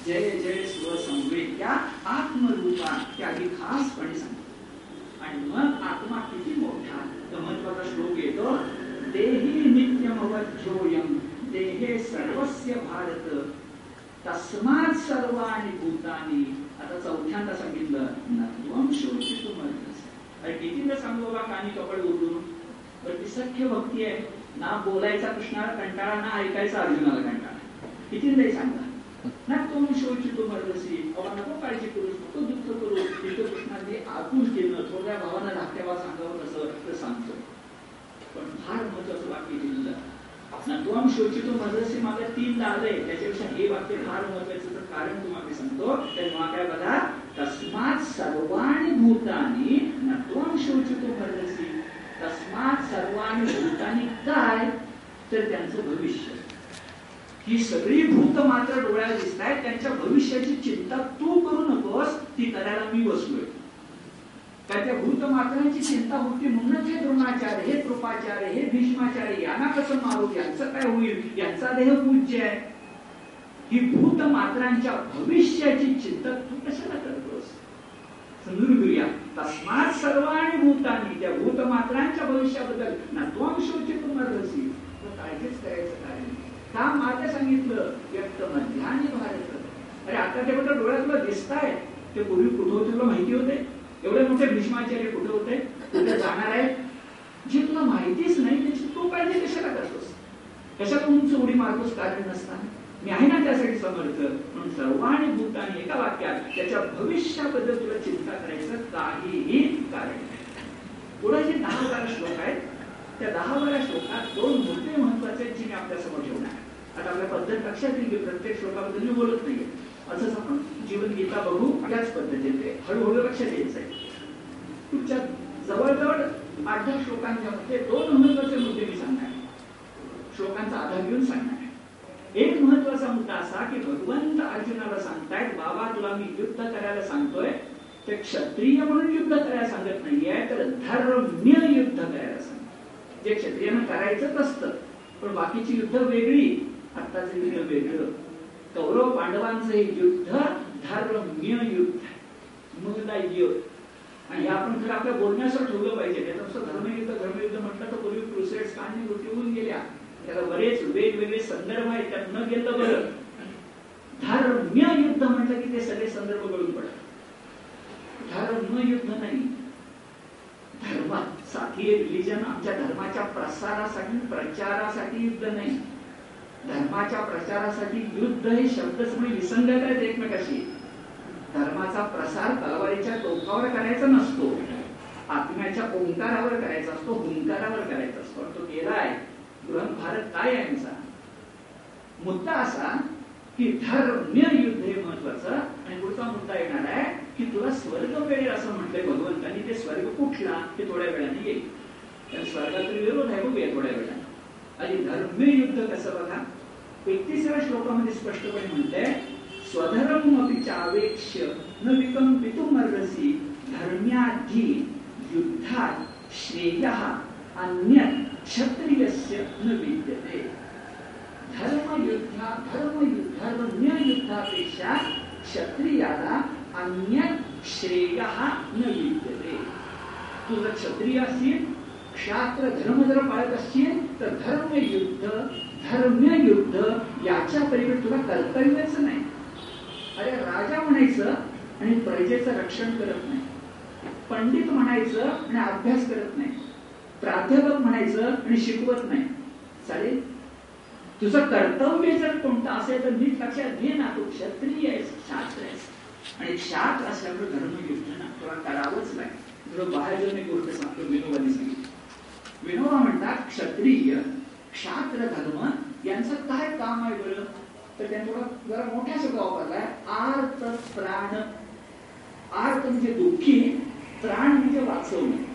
जय जय स्वसंवेद या आत्मरूपा त्याही खासपणे सांगतो आणि मग आत्मा किती मोठा तर महत्त्वाचा श्लोक येतो देही नित्यमवध्योयम देहे सर्वस्य भारत तस्मात सर्वानी भूतानी. आता चौथ्यांदा सांगितलं नत्वम शोची तुम्हाला कितीदा सांगू बाबा कानी कपडे उडून पण ती सख्य भक्ती आहे. ना बोलायचा कृष्णाला कंटाळा ना ऐकायचा अर्जुनाला कंटाळा. कितीदाही सांगा. ना तुम शोचितो मरदसी अवा नको काळजी करू नको दुःख करू तिथं कृष्णाने आतून केलं थोड्या भावांना धाकट्या सांगावं कसं तर सांगतो पण फार महत्वाचं वाक्य दिलेलं ना तुम शोचितो मरदसी मला तीन आलंय त्याच्यापेक्षा हे वाक्य फार महत्वाचं तर कारण तुम्हाला सांगतो तर तेव्हा काय बघा तस्मात सर्वांनी भूतानी न त्वम शोचितो मरदसी तस्मात सर्वांनी भूतानी काय तर त्यांचं भविष्य ही सगळी भूत मात्र डोळ्याला दिसत आहेत त्यांच्या भविष्याची चिंता तू करू नकोस ती करायला मी बसलोय. त्या भूत मात्रांची चिंता होती म्हणूनच हे द्रोणाचार्य हे कृपाचार्य हे भीष्माचार्य यांना कसं मारू यांचं काय होईल? यांचा देह पूज्य आहे. ही भूत मात्रांच्या भविष्याची चिंता तू कशाला करतोस? समजून घेऊया तस्मात सर्वांनी भूतांनी त्या भूत मात्रांच्या भविष्याबद्दल ना त्वम शोचित मरसी काळजीच करायचं काय का मागे सांगितलं? व्यक्त मध्यानी भारत. अरे आता ते कुठं डोळ्यात तुला दिसत आहे ते पूर्वी कुठं होते तुला माहिती होते? एवढे मोठे भीष्माचार्य कुठे होते? कुठे जाणार आहे जे तुला माहितीच नाही त्याची तू काळजी कशाला करतोस? कशाला उंच उडी मारतोस कारण नसताना मी आहे ना त्यासाठी समर्थ. म्हणून सर्वांनी भूतांनी एका वाक्यात त्याच्या भविष्याबद्दल तुला चिंता करायचं काहीही कारण नाही. पुढे जे दहा बारा श्लोक आहेत त्या दहा बारा श्लोकात दोन मुद्दे महत्त्वाचे आहेत जे मी आपल्यासमोर ठेवणार आता आपल्या पद्धत लक्षात येईल की प्रत्येक श्लोकाबद्दल मी बोलत नाहीये. असंच आपण जीवन गीता बघू त्याच पद्धतीने हळूहळू लक्षात यायचं आहे तुमच्या जवळजवळ आठ दहा श्लोकांच्या मध्ये दोन महत्त्वाचे मुद्दे मी सांगणार श्लोकांचा आधार घेऊन सांगणार एक महत्त्वाचा मुद्दा असा की भगवंत अर्जुनाला सांगतायत बाबा तुला मी युद्ध करायला सांगतोय. ते क्षत्रिय म्हणून युद्ध करायला सांगत नाहीये तर धर्म्य युद्ध करायला सांगतो जे क्षत्रियांना करायचंच असतं पण बाकीची युद्ध वेगळी. आताच युद्ध वेगळं. कौरव पांडवांचं हे युद्ध धर्मीय युद्ध मुद्दा युद्ध. आणि आपण खरं आपल्या बोलण्यासह ठेवलं पाहिजे त्याचं धर्मयुद्ध धर्मयुद्ध म्हटलं तर त्याला बरेच वेगवेगळे संदर्भ आहेत त्यात न गेलं बरं. धर्म्य युद्ध म्हटलं की ते सगळे संदर्भ गळून पडतात धर्म युद्ध नाही. धर्मासाठी रिलिजन आमच्या धर्माच्या प्रसारासाठी प्रचारासाठी युद्ध नाही. धर्माच्या प्रचारासाठी युद्ध हे शब्द म्हणजे विसंगत आहेत एकमेकाशी. धर्माचा प्रसार तलवारीच्या टोकावर करायचा नसतो. आत्म्याच्या ओंकारावर करायचा असतो हुंकारावर करायचा असतो. आणि तो केलाय. ग्रंथ भारत काय आहे आमचा? मुद्दा असा की धर्म्य युद्ध हे महत्वाचं आणि पुढचा मुद्दा येणार आहे की तुला स्वर्ग मिळेल असं म्हटलंय भगवंतांनी ते स्वर्ग कुठला? ते थोड्या वेळाने येईल. कारण स्वर्गाचा विरोध आहे बघूया थोड्या वेळाने. आणि धर्म्य युद्ध कसं बघा? एकतीसव्या श्लोकामध्ये स्पष्टपणे म्हणते स्वधर्म अपि चावेक्ष्य न विकंपितुम अर्हसि धर्म्याधी युद्धात श्रेय अन्य क्षत्रियस्य न विद्यते। धर्म युद्धा धर्म धर्म्य युद्धापेक्षा क्षत्रियाला अन्य श्रेय न विद्यते। तुझं क्षत्रिय असेल क्षात्र धर्म जर पाळत असशील तर धर्म युद्ध धर्म्य युद्ध याच्या पलीकडे तुला कर्तव्यच नाही. अरे राजा म्हणायचं आणि प्रजेचं रक्षण करत नाही. पंडित म्हणायचं आणि अभ्यास करत नाही. प्राध्यापक म्हणायचं आणि शिकवत नाही. चालेल तुझं कर्तव्य जर कोणतं असेल तर नीट लक्षात घे ना तू क्षत्रिय आहेस शास्त्र आहेस. आणि शास्त्र असल्यामुळे धर्मयुद्ध ना तुला करावंच नाही. तुला बाहेर जर मी गोष्ट सांगतो विनोबाने सांगितलं. विनोबा म्हणतात क्षत्रिय क्षात्र धर्म यांचं काय काम आहे बरं? तर त्यांनी थोडा जरा मोठ्या शब्द वापरलाय आर्त प्राण. आर्त म्हणजे दुःखी प्राण म्हणजे वाचवणे.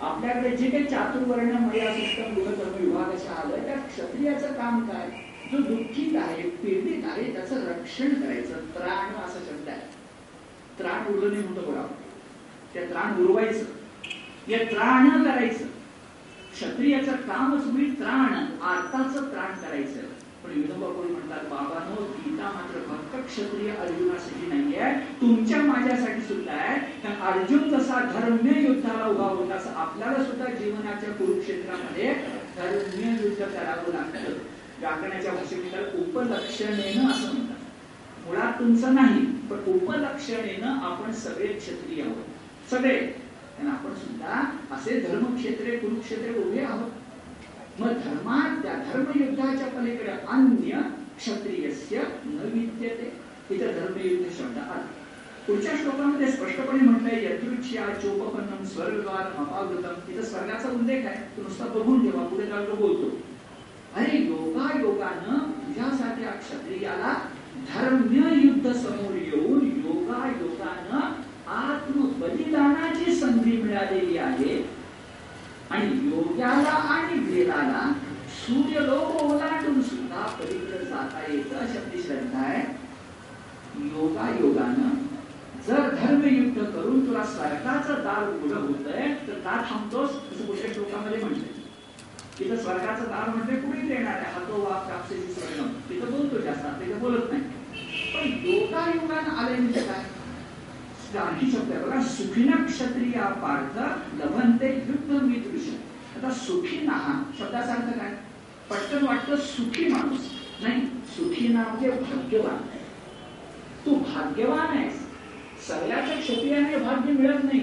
आपल्याकडे जे काही चातुर्वर्ण मर्या सिस्टम गृहधर्म विभाग अशा आलं त्या क्षत्रियाचं काम काय? जो दुःखीत आहे पीडित आहे त्याचं रक्षण करायचं. त्राण असा शब्द आहे. त्राण उरलं म्हणतो बघा त्या त्राण उरवायचं. या त्राण करायचं. क्षत्रियाचं कामच होईल त्राण आर्ताचं त्राण करायचं. पण विनोबा कोणी म्हणतात बाबानो गीता मात्र फक्त क्षत्रिय अर्जुनासाठी नाही आहे तुमच्या माझ्यासाठी सुद्धा आहे. कारण अर्जुन जसा धर्म्य युद्धाला उभा होता असं आपल्याला सुद्धा जीवनाच्या कुरुक्षेत्रामध्ये धर्म्य युद्ध करावं लागतं. व्याकरणाच्या भाषेत त्याला उपलक्षणेनं असं म्हणतात. मुळात तुमचं नाही पण उपलक्षणेनं आपण सगळे क्षत्रिय आहोत. सगळे. आणि आपण सुद्धा असे धर्मक्षेत्रे कुरुक्षेत्रे उभे आहोत. मग धर्मात त्या धर्मयुद्धाच्या पलीकडे अन्य क्षत्रियस्य न विद्यते. इथं धर्मयुद्ध शब्द आला. पुढच्या श्लोकामध्ये स्पष्टपणे म्हटलंय यदृच्छ्या चोपपन्नम स्वर्गद्वार अपावृतम. इथं स्वर्गाचा उल्लेख आहे. तो नुसता बघून ठेवा पुढे जाऊन बोलतो. अरे योगा योगानं तुझ्यासाठी क्षत्रियाला धर्म्य युद्ध समोर येऊन योगा योगानं आत्म बलिदानाची संधी मिळालेली आहे. आणि योग्याला आणि वेदाला सूर्यलोक ओलांडून सुद्धा पलीकडे जाता येतं अशी आपली श्रद्धा आहे. योगा योगानं जर धर्मयुद्ध करून तुला स्वर्गाचं दार उघडं होतंय तर का थांबतोस असं कुठल्या श्लोकामध्ये म्हणते तिथं स्वर्गाचं दार म्हणजे कुठे येणार आहे? हातो वाप कापसेची स्वर्ग तिथं बोलतो जास्त तिथं बोलत नाही. पण योगा योगानं आले म्हणजे काय? आणखी शब्दाला आहे सुखीना क्षत्रिया पार्थ लभंते युद्ध मिदृश आता सुखीना हा शब्दाचा अर्थ काय? पटकन वाटतं सुखी माणूस. नाही सुखीना म्हणजे भाग्यवान तू भाग्यवान आहेस. सगळ्याच्या क्षत्रियाने भाग्य मिळत नाही.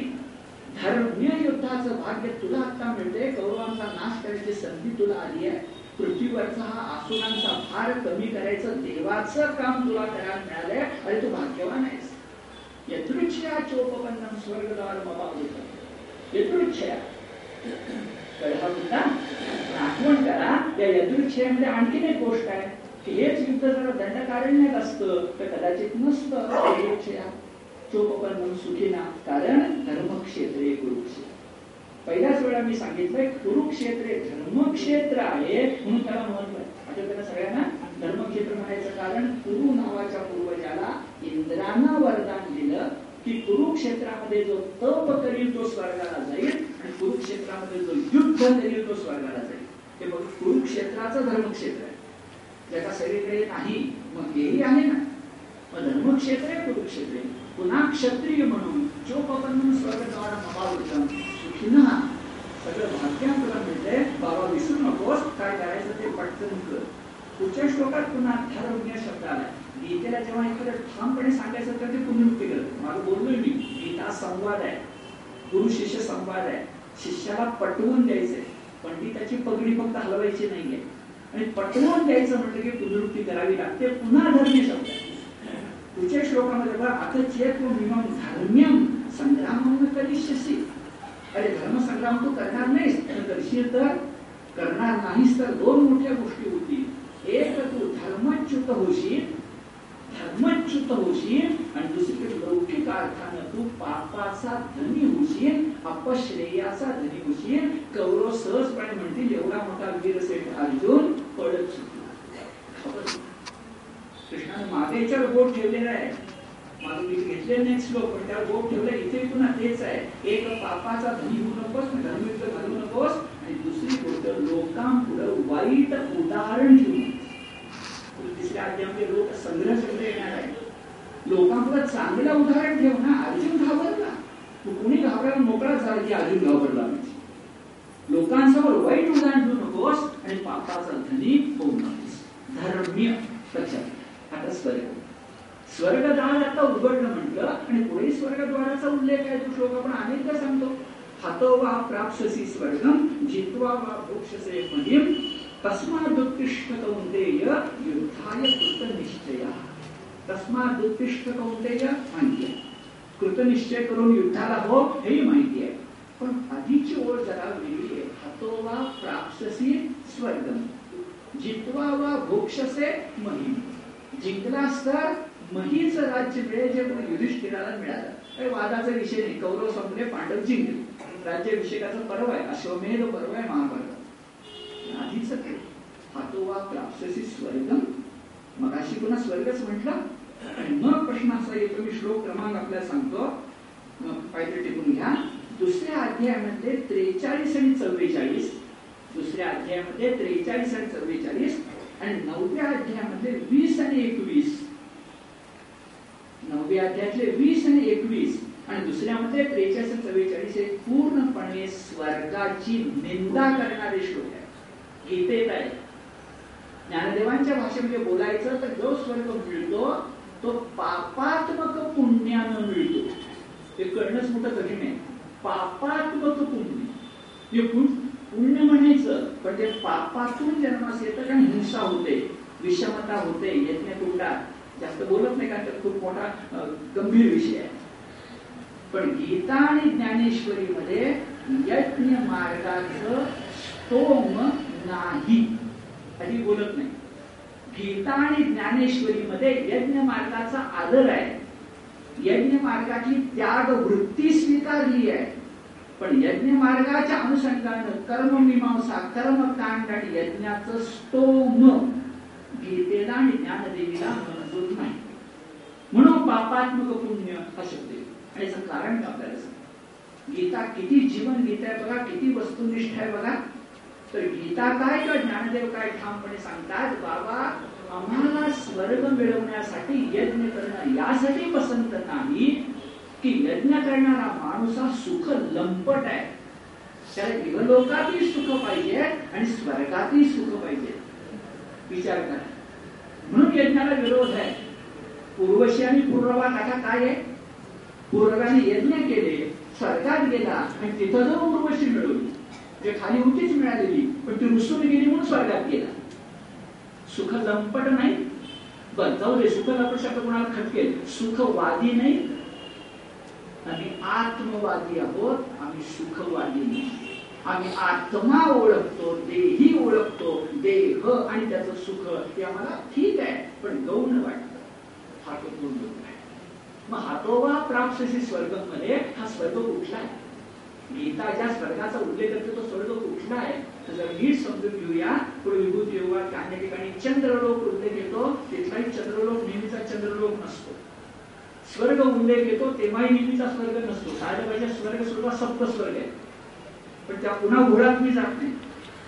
धर्म्य युद्धाचं भाग्य तुला आता मिळते कौरवांचा नाश करायची संधी तुला आली आहे. पृथ्वीवरचा हा आसुरांचा भार कमी करायचं देवाचं काम तुला करायला मिळालंय. आणि तू भाग्यवान आहेस. यदृच्छया चोपपन्नम स्वर्गद्वार यदृच्छया कळहा मुद्दा आठवण करा या यदृच्छयामध्ये आणखीन एक गोष्ट आहे की हेच युद्ध जर दंडकारण्यात असतं तर कदाचित नसतं यदृच्छया चोपपन्नम सुखीना कारण धर्मक्षेत्रे कुरुक्षेत्र पहिल्याच वेळा मी सांगितलंय कुरुक्षेत्रे धर्मक्षेत्र आहे म्हणून त्याला महत्त्व आहे आता त्यांना सगळ्यांना धर्मक्षेत्र म्हणायचं कारण कुरु नावाच्या पूर्वजाला इंद्रांना वरदान दिलं की कुरुक्षेत्रामध्ये जो तप करील तो स्वर्गाला जाईल आणि कुरुक्षेत्रामध्ये जो युद्ध करील तो स्वर्गाला जाईल. ते मग कुरुक्षेत्राचं धर्मक्षेत्र आहे. ज्याचा सगळीकडे नाही मग हेही आहे ना. मग धर्मक्षेत्र आहे कुरुक्षेत्र पुन्हा क्षत्रिय म्हणून चोपपन्न स्वर्गद्वारा मबावृतम सुखीनं सगळं भाग्य तुला मिळतंय. बाबा विसरू नकोस. काय करायचं ते पटकन कर. पुढच्या श्लोकात पुन्हा धर्म्य शब्द आलाय. गीतेला जेव्हा एखादं ठामपणे सांगायचं तर ते पुनरुक्ती करत. मला बोललोय मी गीता संवाद आहे गुरु शिष्य संवाद आहे. शिष्याला पटवून द्यायचंय. पंडिताची पगडी फक्त हलवायची नाहीये. आणि पटवून द्यायचं म्हटलं की पुनरुक्ती करावी लागते. पुन्हा धर्म्य शब्द पुढच्या श्लोकामध्ये बघा आता चेत मिमम धर्म्यम संग्राम करिष्यसी अरे धर्मसंग्राम तू करणार नाहीस. करशील तर करणार नाहीस. तर दोन मोठ्या गोष्टी होती धर्मच्युत होशील धर्मच्युत होशील आणि दुसरीकडे लौकिक अर्थानं तू पापाचा धनी होशील अपश्रेयाचा धनी होशील कौरव सहजपणे म्हणतील एवढा मोठा वीरसेठ अर्जुन पडत सुटला. कृष्णाने मागेच्यावर बोट ठेवलेला आहे. मागे मी घेतले नाही श्लोक पण त्यावर बोट ठेवलं इथे पुन्हा तेच आहे. एक पापाचा धनी होऊ नकोस धर्मयुक्त घालू नकोस आणि दुसरी गोष्ट लोकांपुढं वाईट उदाहरण ठेवू नकोस लोक संग्रह शब्द येणार आहे लोकांपुढे चांगलं उदाहरण ठेव ना अर्जुन घाबरला तू कोणी घाबरायला मोकळा झाला की अर्जुन घाबरला म्हणजे लोकांसमोर वाईट उदाहरण ठेवू नकोस आणि पापाचा धनी होऊ नकोस. धर्म्य लक्षात आता स्वर्ग. स्वर्गद्वार आता उघडलं म्हटलं आणि पुढे स्वर्गद्वाराचा उल्लेख आहे तो श्लोक आपण अनेकदा सांगतो. हातो वा प्राप्ससी स्वर्गम जित्वा वा भोक्षसे महिम तस्मादुत्तिष्ठकौन्तेय युद्धाय कृतनिश्चयः। तस्मादुत्तिष्ठकौन्तेय माहिती आहे कृतनिश्चय करून युद्धाला हो हेही माहिती आहे. पण आधीची ओळ जरा वेगळी आहे. हातो वा प्राप्ससी स्वर्गम। जितवा वा भोक्षसे महिम। जिंकलास तर महीच राज्य मिळेल जे कोणी युधिष्ठिराला मिळालं. काही वादाचा विषय नाही. कौरव संपले पांडव जिंकले. राज्याभिषेकाचा पर्व आहे. अश्वमेध पर्व आहे महाभारत आधीच हातो वा स्वर्गम. मगाशी पुन्हा स्वर्गच म्हटलं. मग प्रश्न असा येतो मी श्लोक क्रमांक आपल्याला सांगतो. पाहिजे टिपून घ्या. दुसऱ्या अध्यायामध्ये त्रेचाळीस आणि चव्वेचाळीस. दुसऱ्या अध्यायामध्ये त्रेचाळीस आणि चव्वेचाळीस. आणि नवव्या अध्यायामध्ये वीस आणि एकवीस. नवव्या अध्यायातले वीस आणि एकवीस. आणि दुसऱ्यामध्ये त्रेचाळीस आणि चव्वेचाळीस हे पूर्णपणे स्वर्गाची निंदा करणारे श्लोक आहे गीतेत आहे ज्ञानदेवांच्या भाषेमध्ये म्हणजे बोलायचं तर जो स्वर्ग मिळतो तो पापात्मक पुण्यानं मिळतो. ते कळणंच मोठं कठीण आहे. पापात्मक पुण्य. पुण्य म्हणायचं पण ते पापातून जन्मास येतं कारण हिंसा होते विषमता होते यज्ञकुंडात जास्त बोलत नाही कारण खूप मोठा गंभीर विषय आहे. पण गीता आणि ज्ञानेश्वरी मध्ये यज्ञ मार्गाचं स्तोम नाही. आधी बोलत नाही. गीता आणि ज्ञानेश्वरी मध्ये यज्ञ मार्गाचा आदर आहे. यज्ञ मार्गाची त्याग वृत्ती स्वीकारली आहे. पण यज्ञ मार्गाच्या अनुषंगानं कर्ममीमांसा कर्मकांड आणि यज्ञाचं स्तोम गीतेला आणि ज्ञानदेवीला मंजूर नाही. म्हणून पापात्मक पुण्य हा शब्द आणि याचं कारण आपल्याला गीता किती जीवन गीता आहे बघा किती वस्तुनिष्ठ आहे बघा. तर गीता काय किंवा ज्ञानदेव काय ठामपणे सांगतात बाबा आम्हाला स्वर्ग मिळवण्यासाठी यज्ञ करणं यासाठी पसंत नाही की यज्ञ करणारा माणूस हा सुख लंपट आहे. त्याला इवलोकातही सुख पाहिजे आणि स्वर्गातही सुख पाहिजे. विचार करा. म्हणून यज्ञाला विरोध आहे. पूर्वशी आणि पूर्वभाग काका काय आहे? पूर्वाने यज्ञ केले स्वर्गात गेला आणि तिथं जाऊन उर्वशी मिळवली जे खाली होतीच मिळालेली. पण ती रुसून गेली म्हणून स्वर्गात गेला. सुख लंपट नाही. बर जाऊ दे सुख लंपट शब्द कोणाला खटकेल सुखवादी नाही. आम्ही आत्मवादी आहोत. आम्ही सुखवादी नाही. आम्ही आत्मा ओळखतो देही ओळखतो देह आणि त्याचं सुख हे आम्हाला ठीक आहे. पण गौण वाटतं. हा तो गुण आहे. मग हातोबा प्राप्त स्वर्गमध्ये हा स्वर्ग कुठला आहे? गीता ज्या स्वर्गाचा उल्लेख करतो तो स्वर्ग कुठला आहे? तर जर नीट समजून घेऊया. पुढे विभूती योगात काही ठिकाणी चंद्रलोक उल्लेख येतो. तिथलाही चंद्रलोक नेहमीचा चंद्रलोक नसतो. स्वर्ग उल्लेख येतो तेव्हाही नेहमीचा स्वर्ग नसतो. साधं स्वर्ग स्वरूपात सप्त स्वर्ग आहे पण त्या पुन्हा घोळात मी जात नाही.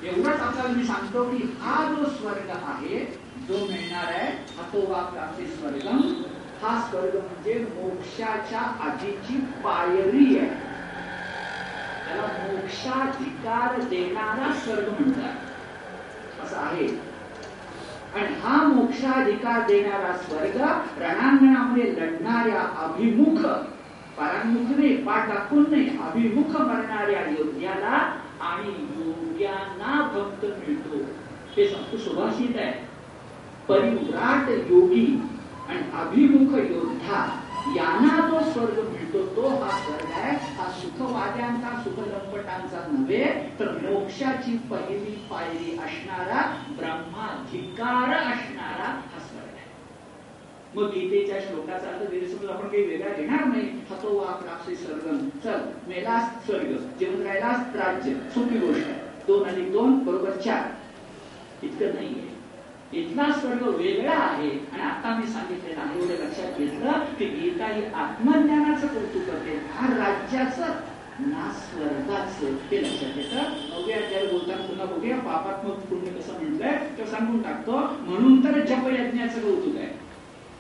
एवढंच आपल्याला मी सांगतो की हा जो स्वर्ग आहे जो मिळणार आहे हा तो वा प्राप्ती स्वर्ग. हा स्वर्ग म्हणजे मोक्षाच्या आधीची पायरी आहे. त्याला मोक्षाधिकार देणारा स्वर्ग. म्हणतात असं आहे. आणि हा मोक्षाधिकार देणारा स्वर्ग रणांगणामध्ये लढणाऱ्या अभिमुख परांमुख पाठ दाखवून नाही अभिमुख मरणाऱ्या योद्ध्याला आणि योग्यांना भक्त मिळतो. हे संत सुभाषित आहे. परिव्राट योगी आणि अभिमुख योद्धा यांना जो स्वर्ग मिळतो तो हा स्वर्ग आहे. हा सुखवाद्यांचा सुखलंपटांचा नव्हे तर मोक्षाची पहिली पायरी असणारा ब्रह्माधिकार असणारा हा स्वर्ग आहे. मग गीतेच्या श्लोकाचा अर्थ गैरसमज आपण काही वेगळा घेणार नाही. हतो वा प्राप्सी स्वर्ग चल मेलास स्वर्ग. जेवण राहिलास राज्य. सोपी गोष्ट आहे. दोन आणि दोन बरोबर चार. इतकं नाहीये. इथला स्वर्ग वेगळा आहे. आणि आता मी सांगितलेलं आहे एवढं लक्षात घेतलं की गीता ही आत्मज्ञानाचं कौतुक करते. हा राज्याचं ना स्वर्गाचं. ते लक्षात येतं नवव्या अध्याय बोलताना पुन्हा बघूया. पापात्मक पुण्य कसं म्हटलंय तर सांगून टाकतो. म्हणून तर जपयज्ञाचं कौतुक आहे.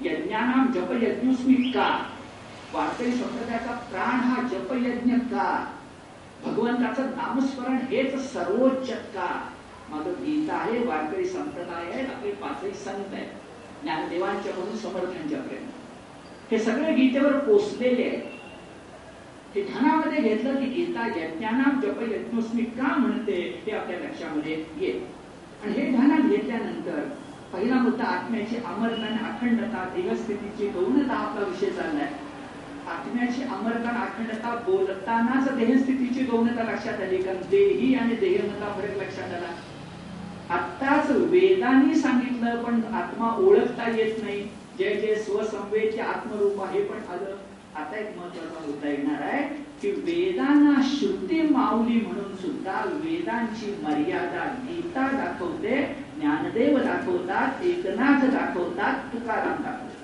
यज्ञानाम जपयज्ञुस्मी का वारकरी संप्रदायाचा प्राण हा जपयज्ञ का भगवंताचं नामस्मरण हेच सर्वोच्च का माझं गीता आहे वारकरी संप्रदाय आहे आपले पाचही संत आहेत. ज्ञानदेवांच्या म्हणून समर्थांच्या प्रेम हे सगळे गीतेवर पोचलेले आहे हे ध्यानामध्ये घेतलं की गीता यज्ञानाम जप यज्ञोस्मी का म्हणते हे आपल्या लक्षामध्ये येत आणि हे ध्यानात घेतल्यानंतर पहिला मुद्दा आत्म्याची अमरपण अखंडता देहस्थितीची गौणता आपला विषय चाललाय. आत्म्याची अमरपण अखंडता बोलतानाच देहस्थितीची गौणता लक्षात आली कारण देही आणि देहमता फरक लक्षात आला. आत्ताच वेदांनी सांगितलं पण आत्मा ओळखता येत नाही. जे जे स्वसंवेदचे आत्मरूप आहे पण आलं आता एक महत्त्वाचा मुद्दा येणार आहे की वेदांना श्रुती माऊली म्हणून सुद्धा वेदांची मर्यादा गीता दाखवते ज्ञानदेव दाखवतात एकनाथ दाखवतात तुकाराम दाखवतात.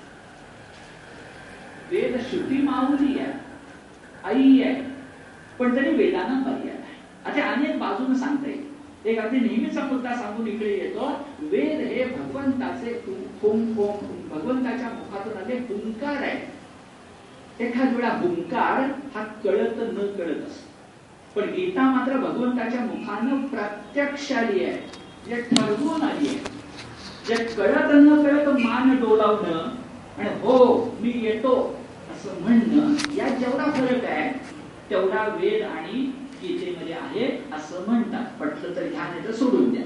वेद श्रुती माऊली आहे आई आहे पण तरी वेदांना मर्यादा आहे. आता अनेक बाजूने सांगता येईल. एक अगदी नेहमीचा मुद्दा सांगून इकडे येतो. वेद हे भगवंताचे भगवंताच्या मुखातून आले हुंकार आहे. एखाद वेळा हुंकार हा कळत न कळत असतो. पण गीता मात्र भगवंताच्या मुखानं प्रत्यक्ष आली आहे. जे ठरवून आली आहे. जे कळत न कळत मान डोलावणं आणि हो मी येतो असं म्हणणं यात जेवढा फरक आहे तेवढा वेद आणि गीतेमध्ये आहे असं म्हणतात. पटलं तर घ्या नाही तर सोडून द्या.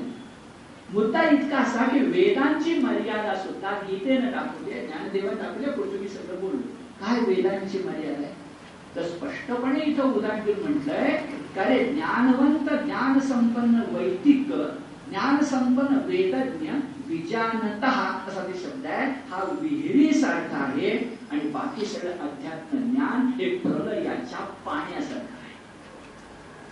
मुद्दा इतका असा की वेदांची मर्यादा सुद्धा गीतेनं दाखवते ज्ञानदेवाने दाखवली पुढचं मी सगळं बोललो काय वेदांची मर्यादा आहे? तर स्पष्टपणे इथं उदाहरण म्हटलंय अरे ज्ञानवंत ज्ञान संपन्न वैदिक ज्ञान संपन्न वेदज्ञ विजानत असा ते शब्द आहे. हा विहिरी सारखा आहे. आणि बाकी सगळं अध्यात्म ज्ञान हे प्रलयाच्या पाण्यासारखं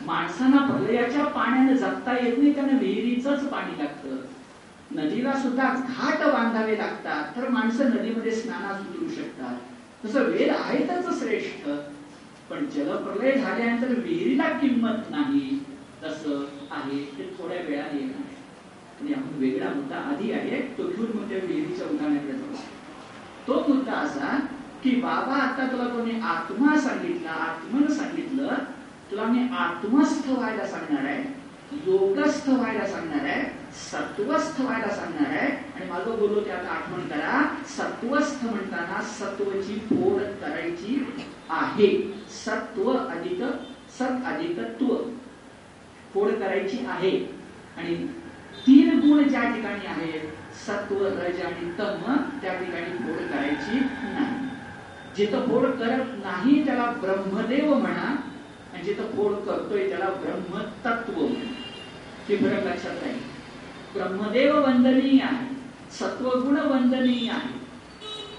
माणसांना भलयाच्या पाण्याने जगता येत नाही त्यांना विहिरीच पाणी लागतं. नदीला सुद्धा घाट बांधावे लागतात तर माणसं नदीमध्ये स्नानास उतरू शकतात. तसं वेद आहेतच श्रेष्ठ पण जलप्रलय झाल्यानंतर विहिरीला किंमत नाही. तसं आहे ते थोड्या वेळाने येणार. आणि आपण वेगळा मुद्दा आधी आहे तो घेऊन मग त्या विहिरीच्या उदाहरणाकडे जाऊ. तो मुद्दा असा की बाबा आता तुला कोणी आत्मा सांगितला आत्मन सांगितलं तुला मी आत्मस्थ व्हायला सांगणार आहे योगस्थ व्हायला सांगणार आहे सत्वस्थ व्हायला सांगणार आहे. आणि माझं बोललो ते आता आठवण करा सत्वस्थ म्हणताना सत्वची फोड करायची आहे. सत्व अधिक सत अधिक त्व फोड करायची आहे. आणि तीन गुण ज्या ठिकाणी आहेत सत्व रज आणि तम त्या ठिकाणी फोड करायची नाही. जिथं फोड करत नाही त्याला ब्रह्मदेव म्हणा आणि जिथं फोड करतोय त्याला ब्रह्मतत्व हे फरक लक्षात नाही. ब्रह्मदेव वंदनीय आहे. सत्वगुण वंदनीय आहे.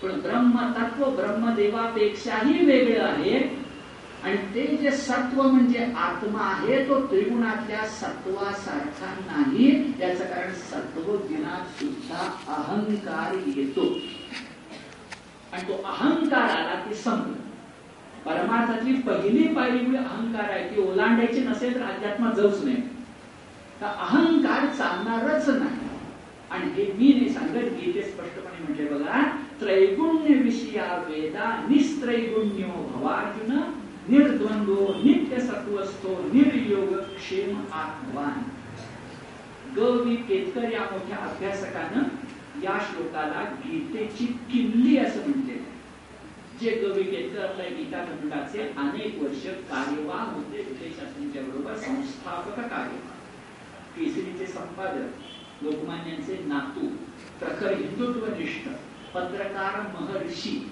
पण ब्रह्मतत्व ब्रह्मदेवापेक्षाही वेगळं आहे. आणि ते जे सत्व म्हणजे आत्मा आहे तो त्रिगुणातल्या सत्वासारखा नाही. याच कारण सत्व गुणात सुद्धा अहंकार येतो. आणि तो अहंकार आला की संपला परमार्थातली पहिली पायरी म्हणजे अहंकार आहे. ती ओलांडायची नसेल तर अध्यात्मात जाऊच नाही तर अहंकार चालणारच नाही. आणि हे मी नाही सांगत गीते स्पष्टपणे म्हटले बघा त्रैगुण्य विषया वेदा निस्त्रैगुण्यो भवार्जुन निर्द्वंद्व नित्य सत्वस्तो निर्योग क्षेम आत्मवान. ग केतकर या मोठ्या अभ्यासकानं या श्लोकाला गीतेची किल्ली असं म्हटलेलं जे कवी केतकर आपल्या गीता खंडाचे अनेक वर्ष कार्यवाह होते. विजयशास्त्रींच्या बरोबर संस्थापक कार्य केसरीचे संपादक लोकमान्यांचे नातू प्रखर हिंदुत्वनिष्ठ पत्रकार महर्षी.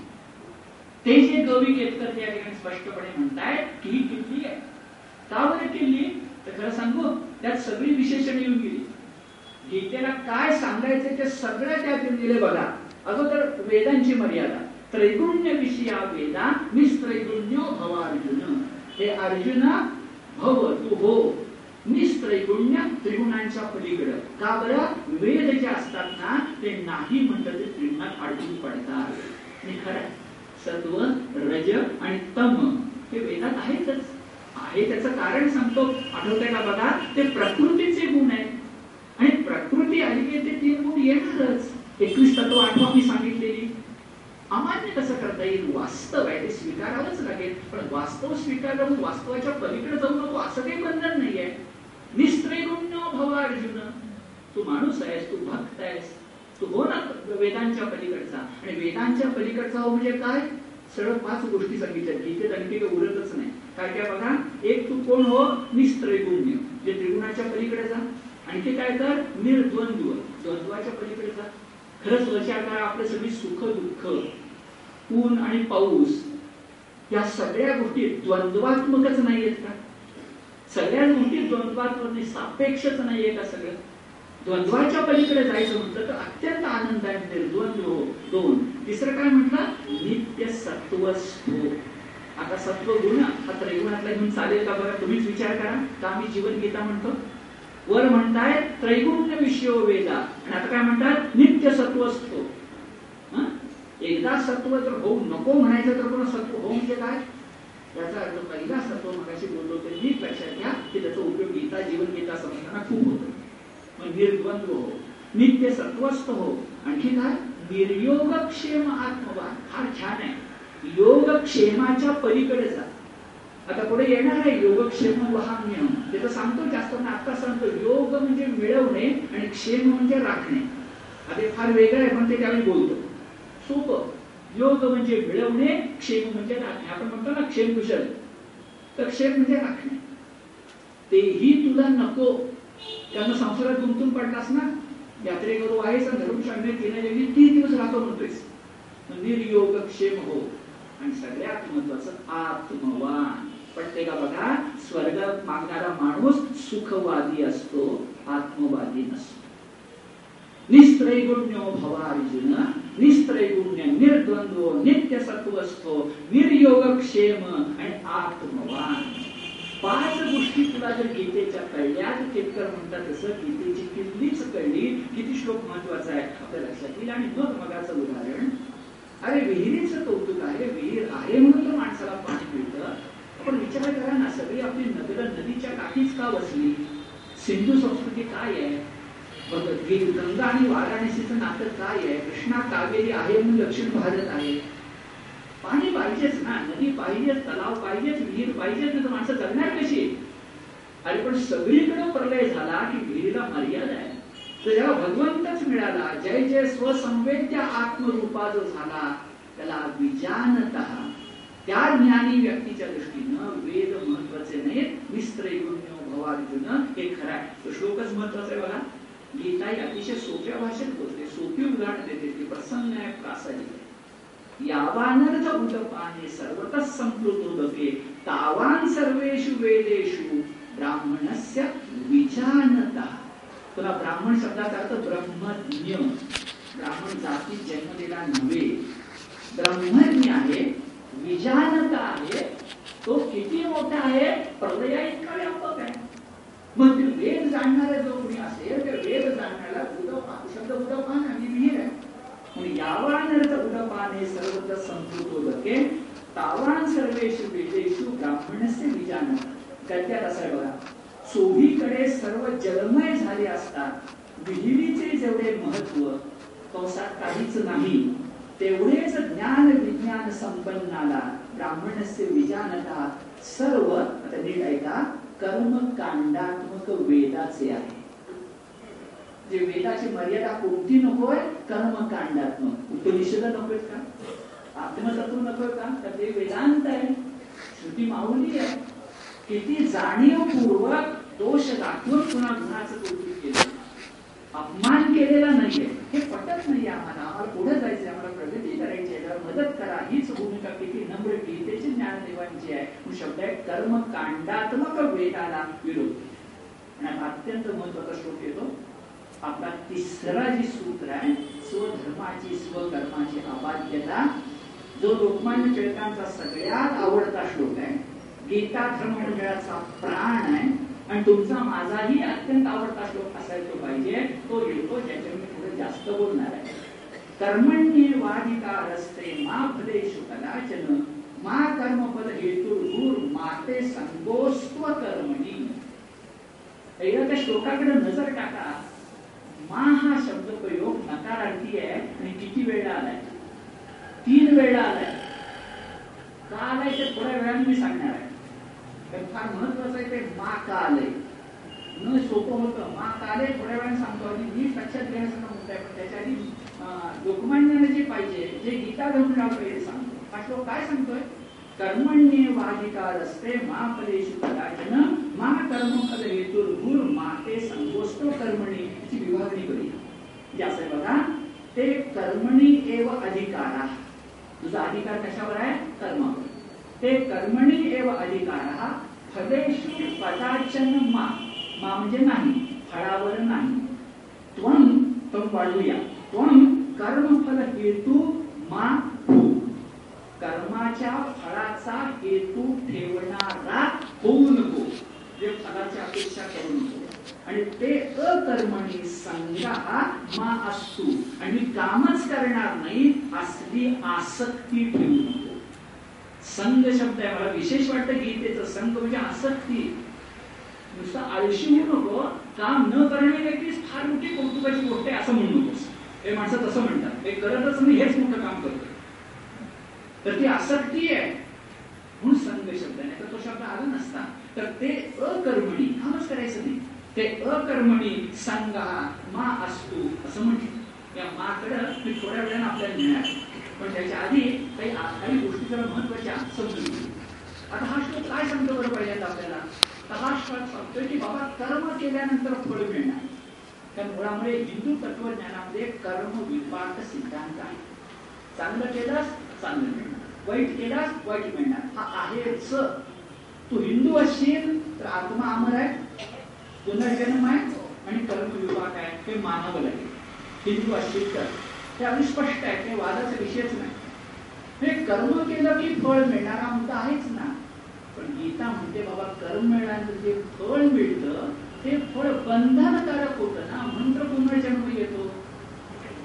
ते जे कवी केतकर त्या ठिकाणी स्पष्टपणे म्हणतायत की ही किल्ली आहे. का बरं किल्ली? तर खरं सांगू त्यात सगळी विशेषण येऊन गेली. गीतेला काय सांगायचं ते सगळं त्यात येऊन गेले बघा. अगोदर वेदांची मर्यादा. त्रैगुण्य विषया वेदा निस्त्रैगुण्यो भव अर्जुन हे अर्जुन भव तू हो. निस्त्रैगुण्य त्रिगुणांच्या पलीकडं. का बरं? वेद जे असतात ना ते नाही म्हणतात ते त्रिगुणात अडकून पडतात. हे खरं. सत्व रज आणि तम हे वेदात आहेतच. आहे त्याचं कारण सांगतो. आठवतंय का बघा? ते प्रकृतीचे गुण आहे आणि प्रकृती आली की ते तीन गुण येणारच. एकवीस तत्व आठवा मी सांगितलेली. अमान्य कसं करता येईल? वास्तव आहे. ते स्वीकारावंच लागेल. पण वास्तव स्वीकारलं वास्तवाच्या पलीकडे जाऊ नको. असं काही बंधन नाहीये. निस्त्रैगुण्य भव अर्जुन. तू माणूस आहेस तू भक्त आहेस. तू हो ना वेदांच्या पलीकडचा. आणि वेदांच्या पलीकडचा हो म्हणजे काय? सरळ पाच गोष्टी सांगितल्या. गीतेत आणखी काही उरतच नाही. काय काय बघा? एक तू कोण हो? निस्त्रैगुण्य. जे त्रिगुणाच्या पलीकडे जा. आणखी काय तर? निर्द्वंद्व. द्वंद्वाच्या पलीकडे जा. खरंच विचार करा आपले सगळी सुख दुःख ऊन आणि पाऊस या सगळ्या गोष्टी द्वंद्वात्मकच नाहीयेत का? सगळ्या गोष्टी द्वंद्वात्मक सापेक्षच नाहीये का सगळं? द्वंद्वाच्या पलीकडे जायचं म्हटलं तर अत्यंत आनंद आहे निर्द्वंद्व हो, दोन. तिसरं काय म्हटलं? नित्य सत्व आता सत्व गुण हा त्रैगुणातला घेऊन चालेल का बघा तुम्हीच विचार करा. का आम्ही जीवन गीता म्हणतो. वर म्हणताय त्रैगुण्य विषय वेदा. आणि आता काय म्हणतात? नित्य सत्व असतो. एकदा सत्व जर होऊ नको म्हणायचं तर पण सत्व हो म्हणजे काय? याचा अर्थ पहिला सत्व मगाशी बोललो तर नीट लक्षात घ्या की त्याचा उपयोग गीता जीवन गीता समजताना खूप होतो. मग निर्द्वंद्व हो नित्य सत्वस्थ हो. आणखी काय? निर्योगक्षेम आत्मवाद. फार छान आहे. योगक्षेमाच्या पलीकडे जा. आता पुढे येणार आहे योगक्षेम वहाम्य. ते तर सांगतो जास्त पण आता सांगतो. योग म्हणजे मिळवणे आणि क्षेम म्हणजे राखणे. आता फार वेगळं आहे पण ते त्यावेळी बोलतो. सोपं योग म्हणजे मिळवणे क्षेम म्हणजे राखणे. आपण म्हणतो ना क्षेम कुशल. तर क्षेम म्हणजे राखणे. तेही तुला नको. त्यांना संसारात गुंतून पडलास ना? यात्रेकरू आहेस आणि धरून शाळेत येण्याऐवजी तीन दिवस राहतो म्हणतोयस. निर्योग क्षेम हो. आणि सगळ्यात महत्वाचं आत्मवान. पटते का बघा स्वर्ग मागणारा माणूस सुखवादी असतो आत्मवादी नसतो. निस्त्रैगुण्यो भवार्जुन. निस्त्रैगुण्य निर्द्वंद्व नित्य सत्वस्थो निर्योगक्षेम आणि आत्मवान. पाच गोष्टी तुला जर गीतेच्या कळल्या तर केतकर म्हणतात तसं गीतेची किल्लीच कळली. किती श्लोक महत्त्वाचा आहे? आपल्या लक्षात येईल. आणि मग मगाचं उदाहरण अरे विहिरीचं कौतुक आहे विहीर आहे म्हणून तर माणसाला पाणी मिळतं. आपण विचार करा ना सगळी आपली नगर नदीच्या काठीच का बसली सिंधू संस्कृती काय आहे? मग गंगा आणि वाराणसीचं नातं काय आहे? कृष्णा कावेरी आहे म्हणून दक्षिण भारत आहे. पाणी पाहिजेच ना नदी पाहिजेच तलाव पाहिजेच विहीर पाहिजेच नाही तर माणसं जगणार कशी? अरे पण सगळीकडे प्रलय झाला की विहिरीला मर्यादा आहे. तर जेव्हा भगवंतच मिळाला जय जय स्वसंवेद्य आत्मरूपा जो झाला त्याला विजानत त्या ज्ञानी व्यक्तीच्या दृष्टीनं वेद महत्त्वाचे नाहीत मिस्त्र भवार्जुन हे खरं आहे. तो श्लोकच महत्त्वाचा आहे बघा. गीता ही अतिशय सोप्या भाषेत बोलते. सोपी उदाहरण देते. ती प्रसन्न आहे प्रासादिक आहे. यावानर्थ उदपाने सर्वतः संप्लुतोदके तावान सर्वेषु वेदेषु. ब्राह्मणस्य विजानता. पुन्हा ब्राह्मण शब्दाचा अर्थ ब्रह्मज्ञ. ब्राह्मण जाती जन्मलेला नव्हे. ब्रह्मज्ञ आहे विजानता आहे. तो किती मोठा आहे? प्रलया इतका व्यापक आहे. मग वेग वेद जाणणारा जो कोणी असेल ते वेद जाणण्याला उदपान शब्द उदपान आणि विहीर आहे. म्हणजे यावानर्थ उदपाने सर्वत्र संस्कृतोदके तावान सर्वेषु वेदेषु ब्राह्मणस्य विजान गद्यात असं बघा चोहीकडे सर्व जलमय झाले असतात विहिरीचे जेवढे महत्त्व कंसात काहीच नाही तेवढेच ज्ञान विज्ञान संपन्नाला ब्राह्मणस्य विजानता सर्व आता नीट ऐका कर्मकांडात्मक वेदाचे आहे. जे वेदाची मर्यादा कोणती नकोय कर्मकांडात्मक उपनिषद नकोय का? आत्मतत्व नकोय का? तर ते वेदांत आहे. श्रुती माऊली आहे. किती जाणीवपूर्वक दोष दाखवून पुन्हा गुणाचं कौतुक केलं. अपमान केलेला नाहीये. हे पटत नाही आम्हाला. आम्हाला पुढे जायचंय. आम्हाला प्रगती करायची आहे मदत करा. हीच भूमिका किती नम्र गीतेची ज्ञानदेवांची आहे. शब्द आहे कर्मकांडात्मक वेदाला विरोध. आणि अत्यंत महत्त्वाचा श्लोक येतो. आपला तिसरा जी सूत्र आहे स्वधर्माची स्वकर्माची अबाध्यता जो लोकमान्य टिळकांचा सगळ्यात आवडता श्लोक आहे गीता धर्म मंडळाचा प्राण आहे आणि तुमचा माझाही अत्यंत आवडता श्लोक असायला पाहिजे तो येतो ज्याच्यावर मी थोडं जास्त बोलणार आहे. कर्मण्येवाधिकारस्ते मा फलेषु कदाचन मा कर्मफल हेतुर्भूर माते संगोस्व कर्मणी एकदा त्या श्लोकाकडे नजर टाका. मा हा शब्द प्रयोग नकारार्थी आहे आणि किती वेळा आलाय? तीन वेळा आलाय. का आलाय ते थोड्या वेळाने मी सांगणार आहे. पण फार महत्वाचं आहे ते मा का आलंय. न सोपं होतं. मा का आलंय थोड्या वेळाने सांगतो आणि नीट लक्षात घेण्यासारखं मुद्दा आहे पण त्याच्या आधी लोकमान्याने जे पाहिजे जे गीता घेऊन लावतोय सांगतो. सांग श्लोक काय सांगतोय? कर्मण्ये वाधिकार रस्ते मा फलेशु कदाचन मा कर्म कर्मफल हेतुर्भूर माते संगोष्ट कर्मणी याची विभागणी करूया. म्हणजे असं बघा ते कर्मणी एव अधिकार. तुझा अधिकार कशावर आहे? कर्मावर. ते कर्मणी एव अधिकार फलेशु कदाचन मा. मा म्हणजे नाही फळावर नाही. त्वम त्वम वाढूया. त्वम कर्मफल हेतु मा कर्माच्या फळाचा हेतू ठेवणारा होऊ नको हो. जे फळाची अपेक्षा करू नको हो. आणि ते अकर्मणी संघा मा असतो. आणि कामच करणार नाही असली आसक्ती ठेवू नको हो. संघ शब्द आहे. मला विशेष वाटतं गीतेचं संघ म्हणजे आसक्ती. नुसतं आळशी होऊ नको. काम न करणे व्यक्तीच फार मोठी कौतुकाची गोष्ट आहे असं म्हणू नकोस. हे माणसं तसं म्हणतात. हे करतच मी हेच मोठं काम करतो. तर ती आसक्ती आहे. म्हणून संघ शब्द नाही तर तो शब्द आला नसता. तर ते अकर्मणी कामच करायचं नाही. ते अकर्मणी संघ मा असतो असं म्हटलं. या माकडं मी थोड्या वेळानं आपल्याला मिळणार पण त्याच्या आधी काही काही गोष्टी जरा महत्त्वाच्या समजून आता हा श्लोक काय सांगतो बरं पहिल्यांदा आपल्याला? तर हा श्लोक सांगतोय की बाबा कर्म केल्यानंतर फळ मिळणार. त्या मुळामुळे हिंदू तत्वज्ञानामध्ये कर्म विपाक सिद्धांत आहे. चांगलं केलंच चांगलं मिळणार. वाईट केलास वाईट मिळणार हा आहेच. तू हिंदू असशील तर आत्मा अमर आहे पुनर्जन्म आहे आणि कर्म विभाग आहे. हे मानव लागेल हिंदू असशील तर. हे अगदी स्पष्ट आहे. ते वादाचा विषयच नाही. हे कर्म केलं की फळ मिळणारा मुद्दा आहेच ना. पण गीता म्हणते बाबा कर्म मिळाल्यानंतर जे फळ मिळतं ते फळ बंधनकारक होतं ना. म्हणून पुनर्जन्म येतो.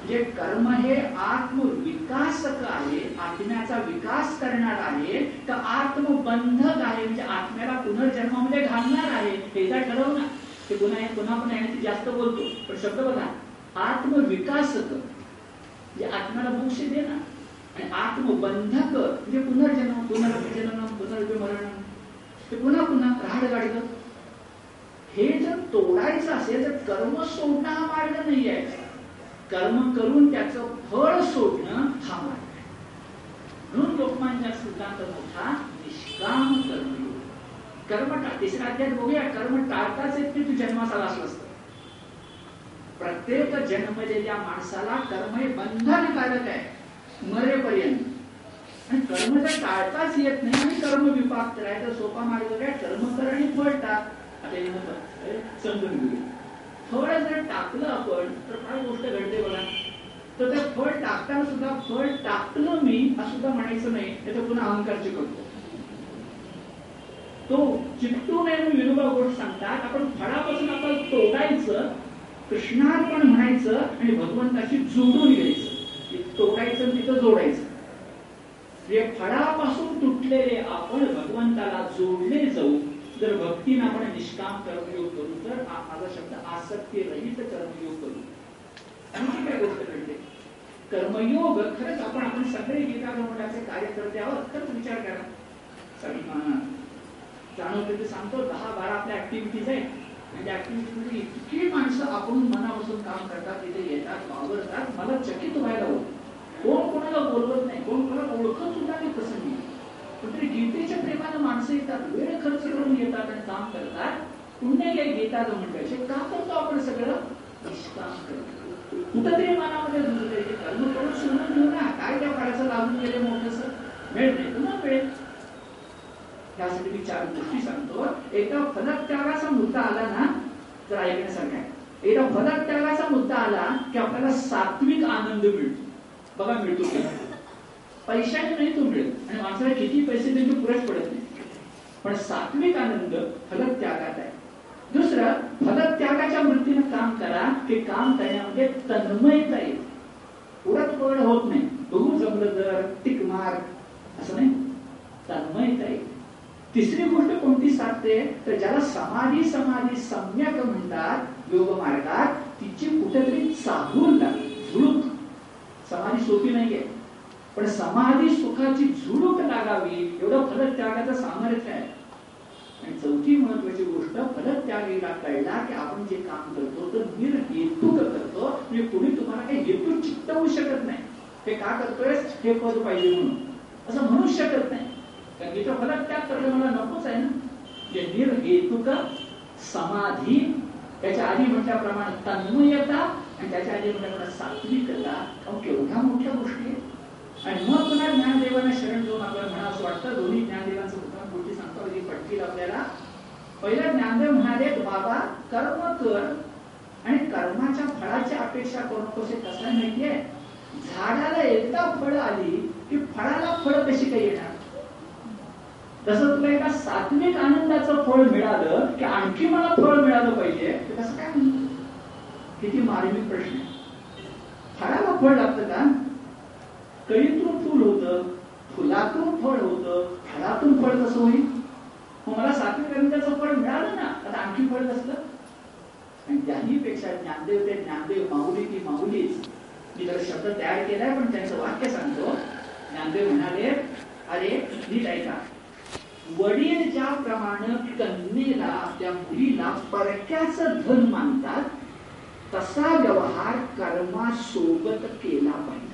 जे कर्म हे आत्मविकासक आहे आत्म्याचा विकास करणार आहे तर आत्मबंधक आहे. म्हणजे आत्म्याला पुनर्जन्मामध्ये घालणार आहे हे काय ठरव ना ते पुन्हा पुन्हा पुन्हा येण्याची जास्त बोलतो. पण शब्द बघा आत्मविकासक. म्हणजे आत्म्याला मोक्ष देणार. आणि आत्मबंधक म्हणजे पुनर्जन्म पुनर्जन्म पुनर्विमरण ते पुन्हा पुन्हा राहड गाडलं हे जर तोडायचं असेल तर कर्म सोडणं हा मार्ग नाही आहे. कर्म करून त्याचं फळ सोडणं हा मार्ग आहे. म्हणून लोकमान्य सिद्धांत मोठा निष्काम कर्म कर्म टाळ तिसऱ्या अध्यात बघूया कर्म टाळताच येत नाही तू जन्मास आला असलास प्रत्येक जन्मलेल्या माणसाला कर्म हे बंधनकारक आहे मरेपर्यंत. आणि कर्म जर टाळताच येत नाही आणि कर्म विपाक करायचा सोपा मार्ग काय? कर्म करणे आणि फळ टाक आता समजून घेऊया. फळ जर टाकलं आपण तर काय गोष्ट घडते बघा? तर ते फळ टाकताना सुद्धा फळ टाकलं मी असं सुद्धा म्हणायचं नाही त्याचा पुन्हा अहंकार चिकटतो. तो चिकटू नये म्हणून विनोबा गोष्ट सांगतात आपण फळापासून आपण तोडायचं कृष्णार्पण म्हणायचं आणि भगवंताशी जोडून घ्यायचं. तोडायचं आणि तिथं जोडायचं. म्हणजे फळापासून तुटलेले आपण भगवंताला जोडले जाऊ जर भक्तीने आपण निष्काम कर्मयोग करू तर माझा शब्द आसक्ती रहित कर्मयोग करू. आणखी काय गोष्ट घडते? कर्मयोग खरंच आपण आपण सगळे गीता गमनाचे कार्यकर्ते आहोत खरंच विचार करा. सगळी जाणवते ते सांगतो दहा बारा आपल्या ऍक्टिव्हिटीज आहेत. म्हणजे त्या ऍक्टिव्हिटीमध्ये इतकी माणसं आपण मनापासून काम करतात तिथे येतात वावरतात मला चकित व्हायला हवं कोण कोणाला बोलवत नाही कोण कोणाला ओळखत सुद्धा नाही. प्रसंगी तरी गीतेच्या प्रेमानं माणसं येतात वेळ खर्च करून येतात आणि काम करतात. पुण्य काही घेतात म्हणजे का करतो आपण सगळं? निष्काम करतो. कुठंतरी मनामध्ये रुजलंय कर्म करून सोडून घेऊ ना. काय त्या फळाचं लागून गेले मोठस? वेळ नाही. ना वेळ त्यासाठी मी चार गोष्टी सांगतो. एका फलत्यागाचा मुद्दा आला ना तर ऐकण्यासारखा आहे. एका फलत्यागाचा मुद्दा आला की आपल्याला सात्विक आनंद मिळतो. बघा मिळतो की पैशाने नाही तो मिळत. आणि माणसाला किती पैसे त्यांचे पुरेच पडत नाही. पण सात्विक आनंद फलत्यागात आहे. दुसरं फलत्यागाच्या वृत्तीनं काम करा ते काम करण्यामध्ये तन्मयता येईल. उडत पड होत नाही. बघू जमलं तर टिक मार. असं नाही. तन्मयता येईल. तिसरी गोष्ट कोणती साधते? तर ज्याला समाधी समाधी सम्यक म्हणतात योग मार्गात तिची कुठेतरी चाहूल लागते झुळूक. समाधी सोपी नाहीये. पण समाधी सुखाची झुळूक लागावी एवढं फलत्यागाचं सामर्थ्य आहे. आणि चौथी महत्वाची गोष्ट फलक कळला की आपण जे काम करतो तर निर्हेतुक करतो म्हणजे कोणी तुम्हाला काही हेतू चित्तवू शकत नाही. हे का करतोय हे पद पाहिजे म्हणून. असं म्हणू शकत नाही. कारण तिथं फलत्याग करणं मला नकोच आहे ना. जे निर्हेतुक समाधी त्याच्या आधी म्हटल्याप्रमाणे तन्मयता आणि त्याच्या आधी म्हटल्याप्रमाणे सात्विकता अहो केवढ्या मोठ्या गोष्टी आहेत. आणि मग पुन्हा ज्ञानदेवांना शरण जाऊन आपल्याला म्हणा असं वाटतं. दोन्ही ज्ञानदेवांचं उत्तम गोष्टी सांगतो. कधी पटतील आपल्याला. पहिला ज्ञानदेव म्हणाले बाबा कर्म कर आणि कर्माच्या फळाची अपेक्षा करू नकोस. हे कसं माहितीये? झाडाला एकदा फळ आली की फळाला फळ कशी काही येणार? तसं तुला एका सात्विक आनंदाचं फळ मिळालं की आणखी मला फळ मिळालं पाहिजे कसं काय म्हणतो? किती मार्मिक प्रश्न आहे. फळाला फळ लागतं का? कळीतून फुल होतं फुलातून फळ होतं फळातून फळ कसं होईल? मग मला सात्विक आनंदाचं फळ मिळालं ना आता आणखी फळ कसलं? आणि त्याही पेक्षा ज्ञानदेव ते ज्ञानदेव माऊली ती माऊलीच. मी जर शब्द तयार केलाय पण त्यांचं वाक्य सांगतो. ज्ञानदेव म्हणाले अरे नीट ऐका. वडील ज्याप्रमाणे कन्येला त्या मुलीला परक्याच धन मानतात तसा व्यवहार कर्मासोबत केला पाहिजे.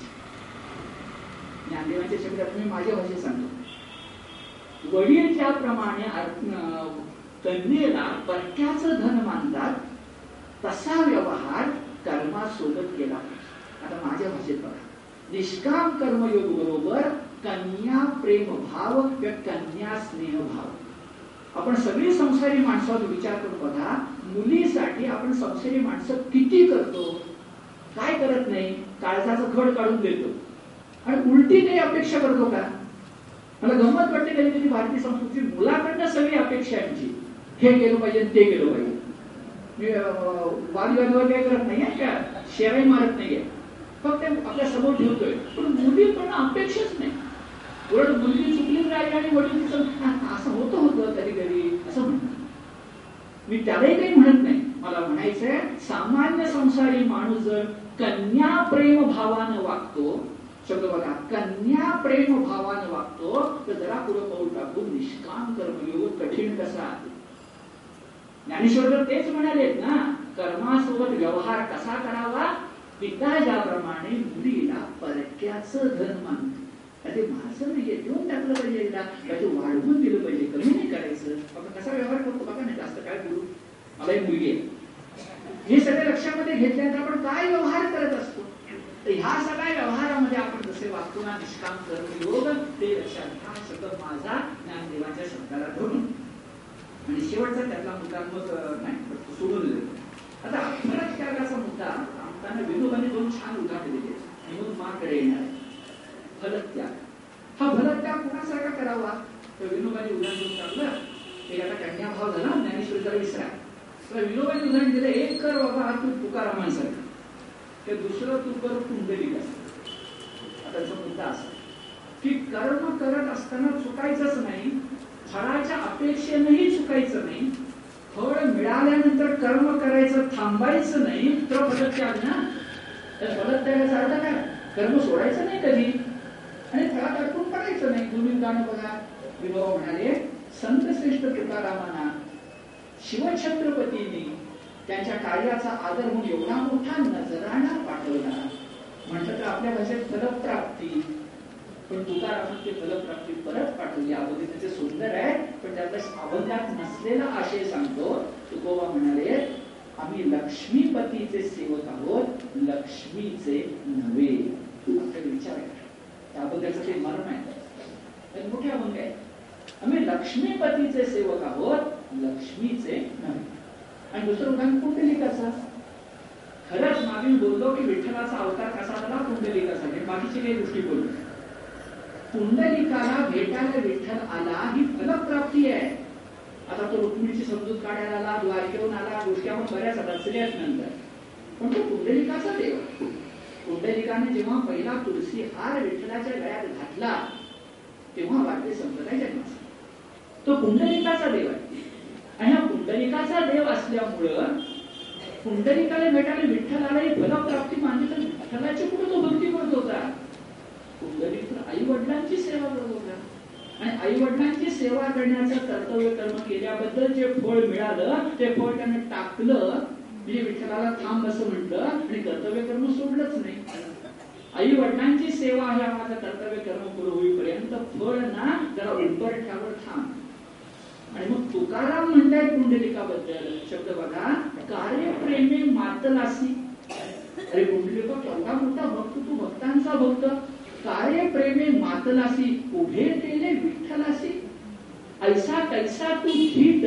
ज्ञानदेवांच्या शब्दात मी माझ्या भाषेत सांगतो. वडील ज्याप्रमाणे कन्येला परक्याच धन मानतात तसा व्यवहार कर्मासोबत केला आता माझ्या भाषेत बघा. निष्काम कर्मयोग बरोबर कन्या प्रेम भाव किंवा कन्या स्नेह भाव. आपण सगळी संसारी माणसावर विचार करून बघा मुलीसाठी आपण संसारी माणसं किती करतो? काय करत नाही? काळजाचं खड काढून देतो. आणि उलटी काही अपेक्षा करतो का? मला गंमत वाटते कधी भारतीय संस्कृती मुलाकडनं सगळी अपेक्षा आमची हे केलं पाहिजे ते केलं पाहिजे. मी वादविवाद काय करत नाही का शेराई मारत नाहीये फक्त आपल्यासमोर ठेवतोय. पण मुली पण अपेक्षाच नाही. उलट मुलगी चुकली राहिली आणि वडील असं होतं होतं कधी कधी असं म्हणतात. मी त्यालाही काही म्हणत नाही. मला म्हणायचंय सामान्य संसारी माणूस जर कन्या प्रेम भावानं वागतो शब्द बघा कन्या प्रेम भावानं वागतो तर जरा पुढे पाऊल टाकून निष्काम कर्मयोग कठीण कसा? ज्ञानेश्वर तर तेच म्हणालेत ना कर्मासोबत व्यवहार कसा करावा? पिता ज्याप्रमाणे मुलीला परक्याच धन मानतो. ते माझं नाहीये देऊन टाकलं पाहिजे एकदा ते वाढवून दिलं पाहिजे कमी नाही करायचं. आपण कसा व्यवहार करतो बघा नाही जास्त काय बोलू. मला एक मुलगी आहे. हे सगळं लक्षामध्ये घेतल्यानंतर आपण काय व्यवहार करत असतो? तर ह्या सगळ्या व्यवहारामध्ये आपण जसे वागतो ना निष्काम कर्मयोग ते लक्षात घ्या शब्द माझा ज्ञानदेवाच्या शब्दाला धरून आणि शेवटचा त्यातला मुद्दा मग नाही सोडून दिले आता फरक त्यागाचा मुद्दा आमताना विनोबाने दोन छान उदाहरण दिले म्हणून माकडे येणार फलत्याग हा फलत्याग कुणासारखा करावा तर विनोबाने उदाहरण देऊन टाकलं एक आता कन्याभाव झाला ज्ञानेश्वरीचा विसरा तर विनोबाने उदाहरण दिलं एक कर बाबा तू तुकारामांसारखा ते दुसरं तू कुंडली असतं आता त्याचा मुद्दा असा. की कर्म करत असताना चुकायचंच नाही फळाच्या अपेक्षेनेही चुकायचं नाही फळ मिळाल्यानंतर कर्म करायचं थांबायचं नाही तर फलत्याग ना. तर फलत्यागाचा अर्थ काय? कर्म सोडायचं नाही कधी. आणि फळात अडकून पडायचं नाही. तुम्ही गाणं बघा. विभाव म्हणाले संतश्रेष्ठ तुकारामांना शिवछत्रपतींनी त्यांच्या कार्याचा आदर म्हणून एवढा मोठा नजराणा पाठवला. म्हटलं तर आपल्या भाषेत फलप्राप्ती. पण तुकारामांची फलप्राप्ती परत पाठवली. अगोदर त्याचे सुंदर आहे पण त्यातला अभंगात नसलेला आशय सांगतो. तुकोबा म्हणाले आम्ही लक्ष्मीपतीचे सेवक आहोत लक्ष्मीचे नव्हे. आपल्याला विचार आहे. त्या ते मर्म आहे. मोठे अभंग आहे. आम्ही लक्ष्मीपतीचे सेवक आहोत लक्ष्मीचे नव्हे. आणि दुसरं उदाहरण कुंडलिकाचा खरंच मागील बोललो की विठ्ठलाचा अवतार कसा झाला? कुंडलिकासाठी बाकीची काही गोष्टी बोललो. कुंडलिकाला भेटायला विठ्ठल आला ही फलप्राप्ती आहे. आता तो रुक्मिणीची समजूत काढायला आला द्वारकेहून आला गोष्टी आपण बऱ्याच रचल्यात नंतर. पण तो कुंडलिकाचा देव. कुंडलिकाने जेव्हा पहिला तुळशी हार विठ्ठलाच्या गळ्यात घातला तेव्हा वाटते संप्रदाय जन्माचा. तो कुंडलिकाचा देव आहे. आणि हा पुंडलिकाचा देव असल्यामुळं पुंडलिकाला भेटायला विठ्ठलाला ही फलप्राप्ती मानली तर विठ्ठलाची कुठं तो भक्ती करत होता? पुंडलिक तर आई वडिलांची सेवा करत होता. आणि आई वडिलांची सेवा करण्याचं कर्तव्य कर्म केल्याबद्दल जे फळ मिळालं ते फळ त्याने टाकलं. म्हणजे विठ्ठलाला थांब असं म्हटलं आणि कर्तव्य कर्म सोडलंच नाही. आई वडिलांची सेवा ह्या माझं कर्तव्य कर्म पुढे होईपर्यंत फळ ना जरा उंबरठ्यावर थांब. आणि मग तुकाराम म्हणताय कुंडलिकाबद्दल शब्द बघा कार्य प्रेमे मातलासी. अरे कुंडलिका केवढा मोठा भक्त तू भक्तांचा भक्त. कार्य प्रेमे मातलासी उभे तेले विठ्ठलासी. ऐसा कैसा तू हिट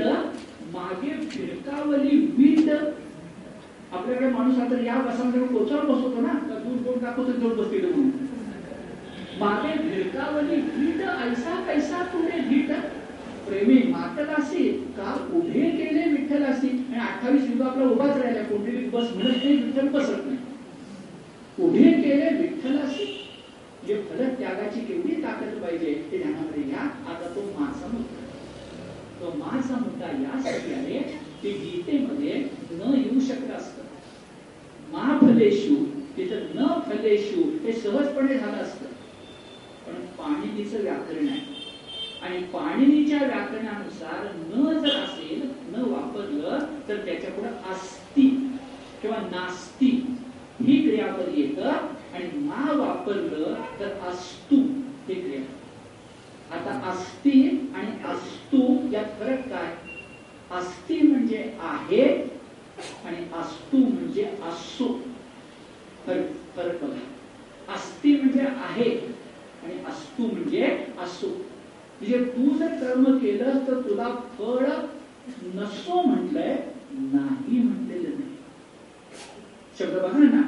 मागे फिरकावली वीट आपल्याकडे माणूस आता या बसामध्ये कोचावर बसवतो ना तर दूर कोण टाकतो तर जाऊन बसतील म्हणून. मागे फिरकावली वीट ऐसा कैसा तुने हिट प्रेमी मातलासी का उभे केले विठ्ठलासी आणि अठ्ठावीस युग आपला उभाच राहिला कोणती बस म्हणत नाही विठ्ठल बसत नाही. उभे केले विठ्ठलासी जे फलक त्यागाची केवढी ताकद पाहिजे ते ध्यानामध्ये घ्या आता तो माझा मुद्दा तो माझा मुद्दा यासाठी आहे की गीतेमध्ये न येऊ शकलं असतं मा फलेशू तिथं न फलेशू हे सहजपणे झालं असतं पण पाणिनीचं व्याकरण आहे आणि पाणिनीच्या व्याकरणानुसार न जर असेल न वापरलं तर त्याच्या पुढे अस्ति किंवा नास्ती ही क्रियापद येतं आणि मा वापरलं तर अस्तु हे क्रिया आता अस्ति आणि अस्तु यात फरक काय अस्ति म्हणजे आहे आणि अस्तु म्हणजे असो फरक फरक बघा अस्ति म्हणजे आहे आणि अस्तु म्हणजे असो म्हणजे तू जर कर्म तर तुला फळ नसो म्हटलंय नाही म्हटलेलं नाही. शब्द बघा ना.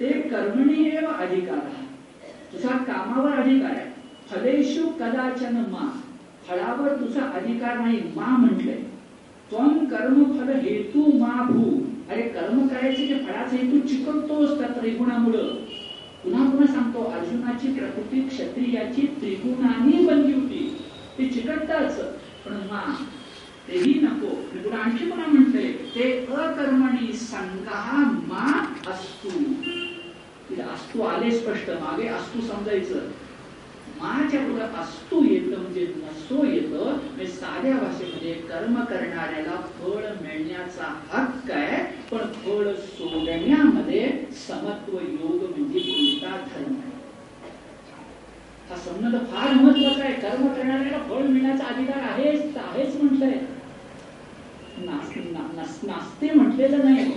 ते कर्मणी एव अधिकार तुझा कामावर अधिकार आहे. फलेशु कदाचन मा. फळावर तुझा अधिकार नाही मा म्हटलंय. त्वम कर्म फल हेतू मा भू. अरे कर्म करायचे ते फळाचा हेतू चिकटतोस त्या त्रिगुणामुळं. पुन्हा पुन्हा सांगतो अर्जुनाची प्रकृती क्षत्रियाची त्रिगुणांनी बनली होती. ते चिकटताच पण मा तेही नको. मी तुला आणखी पुन्हा म्हणते ते अकर्मणी संगा मा असतू. अस्तू आले स्पष्ट मागे अस्तू समजायचं. माच्या पुढे अस्तू येतं म्हणजे नसो येतं. म्हणजे साध्या भाषेमध्ये कर्म करणाऱ्याला फळ मिळण्याचा हक्क आहे. पण फळ सोडण्यामध्ये समत्व योग म्हणजे कोणता धर्म. आहे हा संबंध फार महत्त्वाचा आहे. कर्म करणाऱ्याला फळ मिळण्याचा अधिकार आहेच आहेच म्हटलंय. नास- नास्ते म्हटलेलं नाही.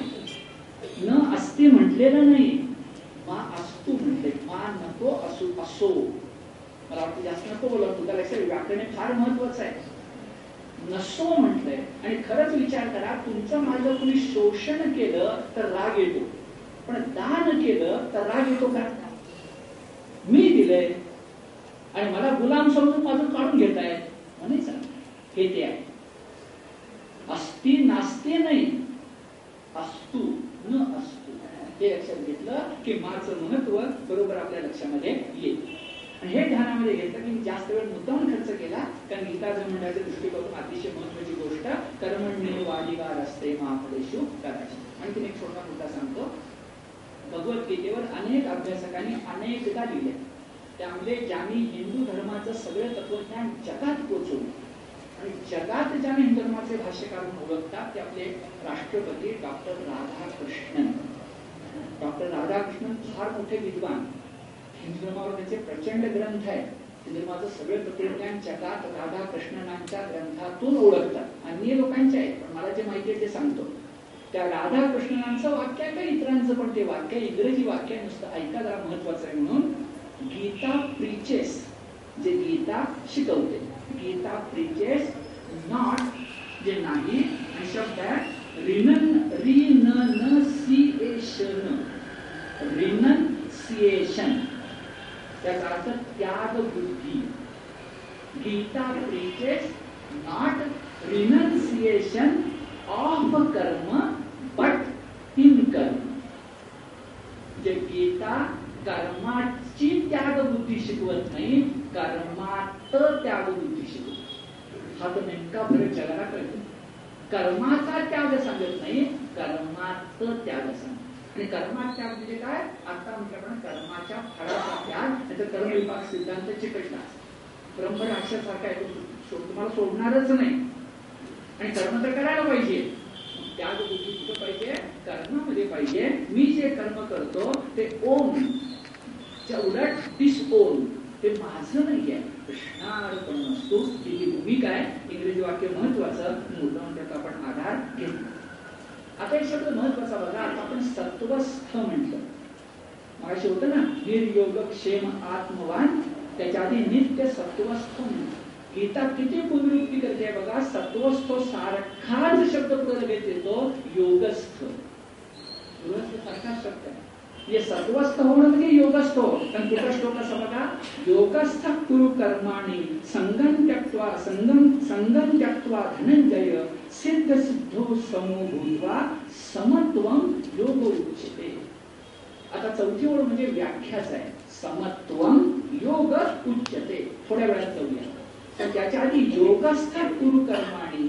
न असते म्हटलेलं नाही. मा असतो म्हटले. मा नको असो असो. मला वाटतं जास्त नको बोला तुझ्या लक्षात व्याकरण फार महत्वाचं आहे. नसो म्हटलंय. आणि खरंच विचार करा तुमचं माझं कुणी शोषण केलं तर राग येतो. पण दान केलं तर राग येतो का? मी दिलंय. आणि मला गुलाम समजून माझं काढून घेताय म्हणायचं हे ते आहे. अस्ति नास्ते नाही. असतू न असतू. हे लक्षात घेतलं की माझं महत्त्व बरोबर आपल्या लक्षामध्ये येईल. आणि हे ध्यानामध्ये घेतलं की जास्त वेळ मुद्दाम खर्च केला कारण गीता मंडळाच्या दृष्टिकोन अतिशय महत्वाची गोष्ट कर्मण्य वालिवार असते महाफलेशू करायची आणखीन एक छोटा मुद्दा सांगतो. भगवद्गीतेवर अनेक अभ्यासकांनी अनेकदा लिहिले. त्यामुळे ज्यांनी हिंदू धर्माचं सगळं तत्वज्ञान जगात पोचवलं आणि जगात ज्या हिंदू धर्माचे भाष्यकार ओळखतात ते आपले राष्ट्रपती डॉक्टर राधाकृष्णन. डॉक्टर राधाकृष्णन फार मोठे विद्वान. हिंदू धर्मावर त्याचे प्रचंड ग्रंथ आहेत. हिंदू धर्माचं सगळं तत्वज्ञान जगात राधाकृष्णनांच्या ग्रंथातून ओळखतात. अन्य लोकांचे आहेत पण मला जे माहिती आहे ते सांगतो. त्या राधाकृष्णनांचं वाक्य आहे का इतरांचं? पण ते वाक्य इंग्रजी वाक्य नुसतं ऐका जरा महत्वाचं आहे म्हणून. गीता प्रिचेस जे गीता शिकवते. गीता प्रिचेस नॉट जे नाही आणि शब्द आहे रिनन रिनसिएशन रिनन्सिएशन. त्याचा अर्थ त्याग बुद्धी Gita preaches not renunciation of karma but in karma. कर्माची त्याग शिकवत नाही कर्मात त्याग बुद्धी शिकवत हा तर नेमका फरक जगाला कळतो कर्माचा त्याग सांगत नाही कर्मात त्याग सांगत आणि कर्मात त्याग म्हणजे काय? आता म्हटल्याप्रमाणे कर्माच्या फळाचा त्याग त्याचा कर्मविभाग सिद्धांत चिकटला परंपरा राक्षसारखा आहे तुम्हाला सोडणारच नाही. आणि कर्म तर करायला पाहिजे. त्याग बुद्धी कुठं पाहिजे कर्मामध्ये पाहिजे मी जे कर्म करतो ते ओम च्या उलट डिस ओम ते माझं नाही आहे कृष्णार्पण असतो ही भूमिका आहे इंग्रजी वाक्य महत्वाचं मुद्दा त्याचा आपण आधार घेतला आता एक शब्द महत्त्वाचा बघा आता आपण सत्वस्थ म्हटलं मगाशी होतं ना निर्योग क्षेम आत्मवान त्याच्या आधी नित्य सत्वस्थ म्हणतो गीता किती पुनरुक्ती करते बघा? सत्वस्थ सारखाच शब्द पुढे लगेच येतो योगस्थ. योगस्थ सारखाच शब्द आहे. म्हणजे सत्वस्थ होणं म्हणजे योगस्थ. पण कुठं श्लोक असं बघा योगस्थ कुरु कर्माणी संगम त्यक्त्वा संगम संगम त्यक्त्वा धनंजय सिद्ध सिद्धो समो भूत्वा समत्वम योग उच्यते. आता चौथी ओळ म्हणजे व्याख्याच आहे. समत्वम योग उच्यते. थोड्या वेळात जाऊया. तर त्याच्या आधी योगस्थ कुरु कर्माणी.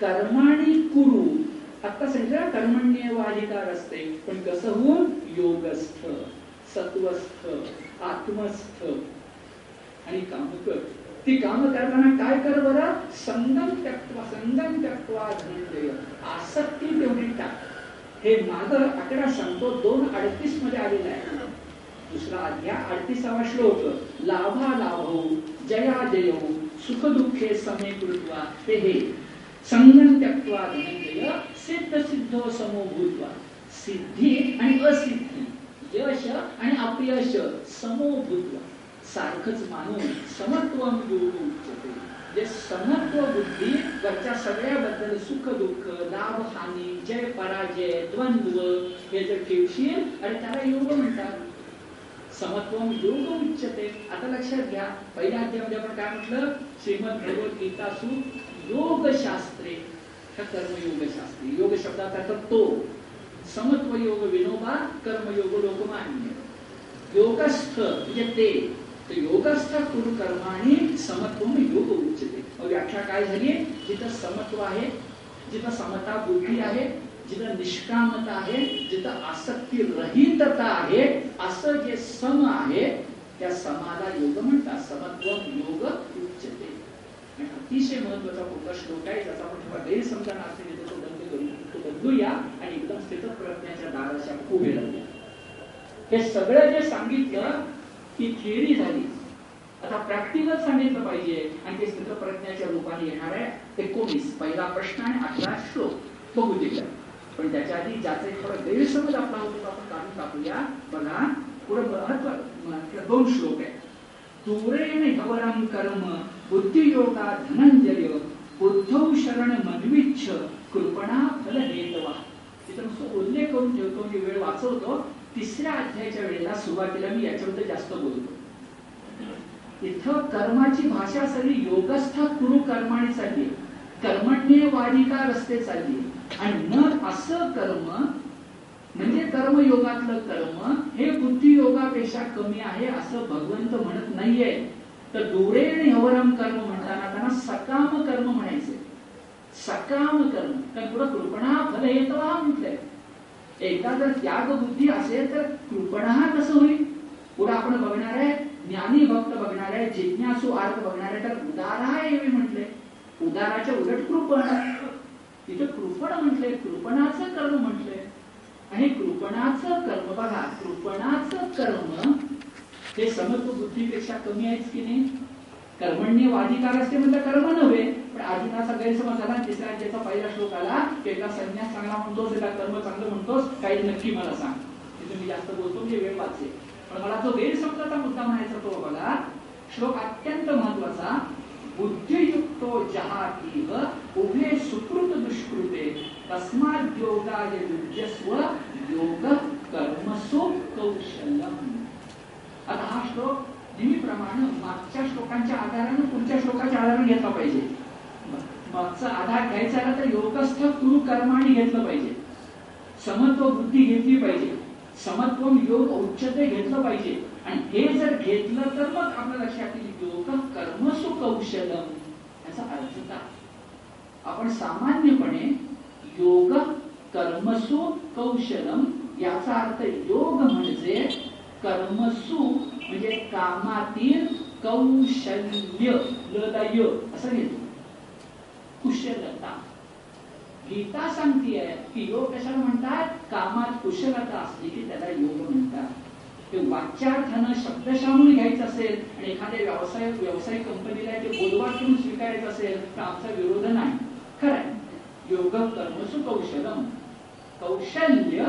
कर्माणी कुरु. आता सांगितलं कर्मण्यवाधिकार असते. पण कसं होऊन? योगस्थ सत्वस्थ आत्मस्थ. आणि कामकर ती काम करताना काय कर बरं? संगम तत्व संगम तत्वा धनंजय. आसक्ती तेवढी टाक. हे माग आकडा सांगतो दोन अडतीसमध्ये आलेला आहे. दुसरा अध्याय अडतीसावा श्लोक. लाभा लाभो जया सुखदुःखे सुख दुःखे समे कृत्वा ते हे संगम त्यक्त्वा धनंजय सिद्ध सिद्धो समो भूत्वा सिद्धी आणि असिद्धी यश आणि अपयश समो भूत्वा सारखंच मानून समत्व उच्चते जे समत्व बुद्धी वरच्या सगळ्याबद्दल सुख दुःख लाभ हानी जय पराजय द्वंद्व हे जर ठेवशील आणि त्याला योग म्हणतात समत्वम योग उच्चते आता लक्षात घ्या पहिल्या अध्यायामध्ये आपण काय म्हटलं? श्रीमद भगवद्गीतासु सु योगशास्त्रे. कर्मयोग शास्त्री योग शब्दाचा अर्थ तो. समत्व योग विनोबा कर्मयोग लोकमान्य. योगस्थ म्हणजे ते. तर योगस्थ कुरु कर्माने समत्व योग उच्चते व्याख्या काय झाली? जिथं समत्व आहे जिथं समता बुद्धी आहे जिथं निष्कामता आहे जिथं आसक्ती रहितता आहे असं जे सम आहे त्या समाला योग म्हणतात. समत्व योग उच्चते आणि अतिशय महत्त्वाचा पुढचा श्लोक आहे ज्याचा आपण थोडा गैरसमजा असते तो बंद करू तो बदलूया आणि एकदम स्थित प्रज्ञाच्या दाराच्या उभे राहूया हे सगळं जे सांगितलं की थिअरी झाली. आता प्रॅक्टिकल सांगितलं पाहिजे आणि ते स्थित प्रज्ञाच्या रूपाने येणार आहे. एकोणीस पहिला प्रश्न आणि अठरा श्लोक. बघू दिला. पण त्याच्या आधी ज्याचा थोडा गैरसमज आपला होतो आपण काढून टाकूया. बघा पुढे महत्त्व दोन श्लोक आहे तुरेण हवरम कर्म बुद्धियोगा धनंजय बुद्धौ शरण मनविच्छ कृपणा फल हेतवा तिथं नुसतं उल्लेख करून ठेवतो मी वेळ वाचवतो. तिसऱ्या अध्यायाच्या वेळेला सुरुवातीला मी याच्याबद्दल जास्त बोलतो. इथं कर्माची भाषा सगळी योगस्थ कुरु कर्माने चालली कर्मण्य वारिका रस्ते चालली आणि मग असं कर्म म्हणजे कर्मयोगातलं कर्म हे बुद्धियोगापेक्षा कमी आहे असं भगवंत म्हणत नाहीये. तर दोरेण हवरम कर्म म्हणताना त्यांना सकाम कर्म म्हणायचे. सकाम कर्म. कारण पुढं कृपणा फल येत म्हटलंय. एकदा जर त्याग बुद्धी असेल तर कृपणा कसं होईल? पुढे आपण बघणार आहे ज्ञानी भक्त बघणार आहे जिज्ञासू अर्थ बघणार आहे तर उदारा मी म्हटले उदाराच्या उलट कृपण. तिथं कृपण म्हटलंय कृपणाचं कर्म म्हटलंय आणि कृपणाचं कर्म बघा कृपणाचं कर्म हे समत्व बुद्धीपेक्षा कमी आहेच की नाही? कर्मण्य वाधिकार असते म्हणजे कर्म नव्हे पण अर्जुनाचा गैरसमज झाला तिसऱ्या ज्याचा पहिला श्लोक आला एका संन्यास चांगला म्हणतोस एका कर्म चांगलं म्हणतोस काही नक्की मला सांग. तिथे मी जास्त बोलतो म्हणजे वेळ वाचते. पण मला जो गैरसमजाचा मुद्दा म्हणायचा तो बघा श्लोक अत्यंत महत्त्वाचा बुद्धियुक्तो जहातीव उभे सुकृत दुष्कृते तस्मात योगाय युज्यस्व योग कर्मसु कौशल्यम आता हा श्लोक नेहमीप्रमाणे मागच्या श्लोकांच्या आधाराने पुढच्या श्लोकाच्या आधाराने घेतला पाहिजे. मागचा आधार घ्यायचा आला तर योगस्थ कुरु कर्माने घेतलं पाहिजे. समत्व बुद्धी घेतली पाहिजे. समत्व योग औच्चते घेतलं पाहिजे. आणि हे जर घेतलं तर मग आपल्या लक्षात येईल योग कर्मसु कौशलम. याचा अर्थ काय? आपण सामान्यपणे योग कर्मसु कौशलम याचा अर्थ योग म्हणजे कर्मसु म्हणजे कामातील कौशल्य लय असं घेतो. कुशलता. गीता सांगतीये की योग कशाला म्हणतात? कामात कुशलता असली की त्याला योग म्हणतात. ते वाच्यार्थानं शब्दशामून घ्यायचं असेल आणि एखाद्या व्यवसाय व्यवसायिक कंपनीला ते बोलवाक्य म्हणून स्वीकारायचं असेल तर आमचा विरोध नाही. खरंय. योग कर्मसु कौशलम कौशल्य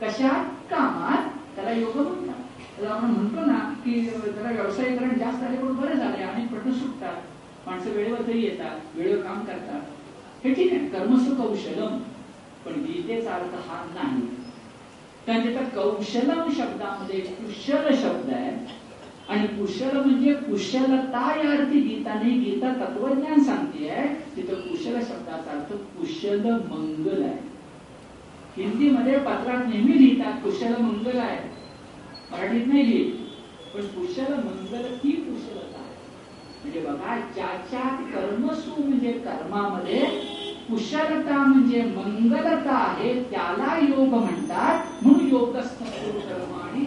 कशात? कामात. त्याला योग म्हणतात. त्याला आपण म्हणतो ना की त्याला व्यवसायीकरण जास्त आले पण बरं झाले अनेक प्रश्न सुटतात. माणसं वेळेवर तरी येतात वेळेवर काम करतात. हे ठीक आहे. कर्मसु कौशलम पण गीतेचा अर्थ हा नाही. कारण त्याचा कौशलम शब्दामध्ये कुशल शब्द आहे. आणि कुशल म्हणजे कुशलता या अर्थी गीताने गीता तत्वज्ञान सांगते तिथं कुशल शब्दाचा अर्थ कुशल मंगल आहे. हिंदीमध्ये पत्रात नेहमी लिहितात कुशल मंगल आहे. मराठीत नाही लिहित पण कुशल मंगल ही कुशलता आहे. म्हणजे बघा ज्याच्या कर्मसू म्हणजे कर्मामध्ये कुशलता म्हणजे मंगलता आहे त्याला योग म्हणतात. म्हणून योगस्थ कर्म आणि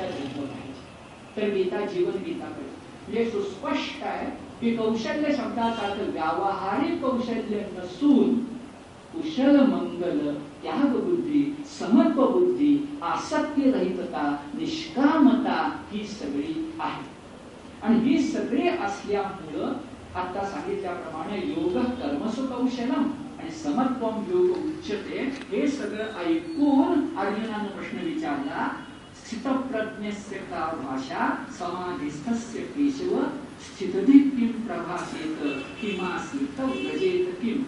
लक्षात घेतलं पाहिजे तर गीता जीवन गीता म्हणजे सुस्पष्ट आहे की कौशल्य शब्दाचा अर्थ व्यावहारिक कौशल्य नसून कुशल मंगल त्याग बुद्धी समत्व बुद्धी आसक्ती रहितता निष्कामता ही सगळी आहे. आणि ही सगळी असल्यामुळं आता सांगितल्याप्रमाणे योग कर्मसु कौशलम आणि समत्वम योग उच्चते हे सगळं ऐकून अर्जुनानं प्रश्न विचारला स्थितप्रज्ञस्य का भाषा समाधिस्थस्य केशव स्थितधी किम प्रभासेत किमासीत व्रजेत किम?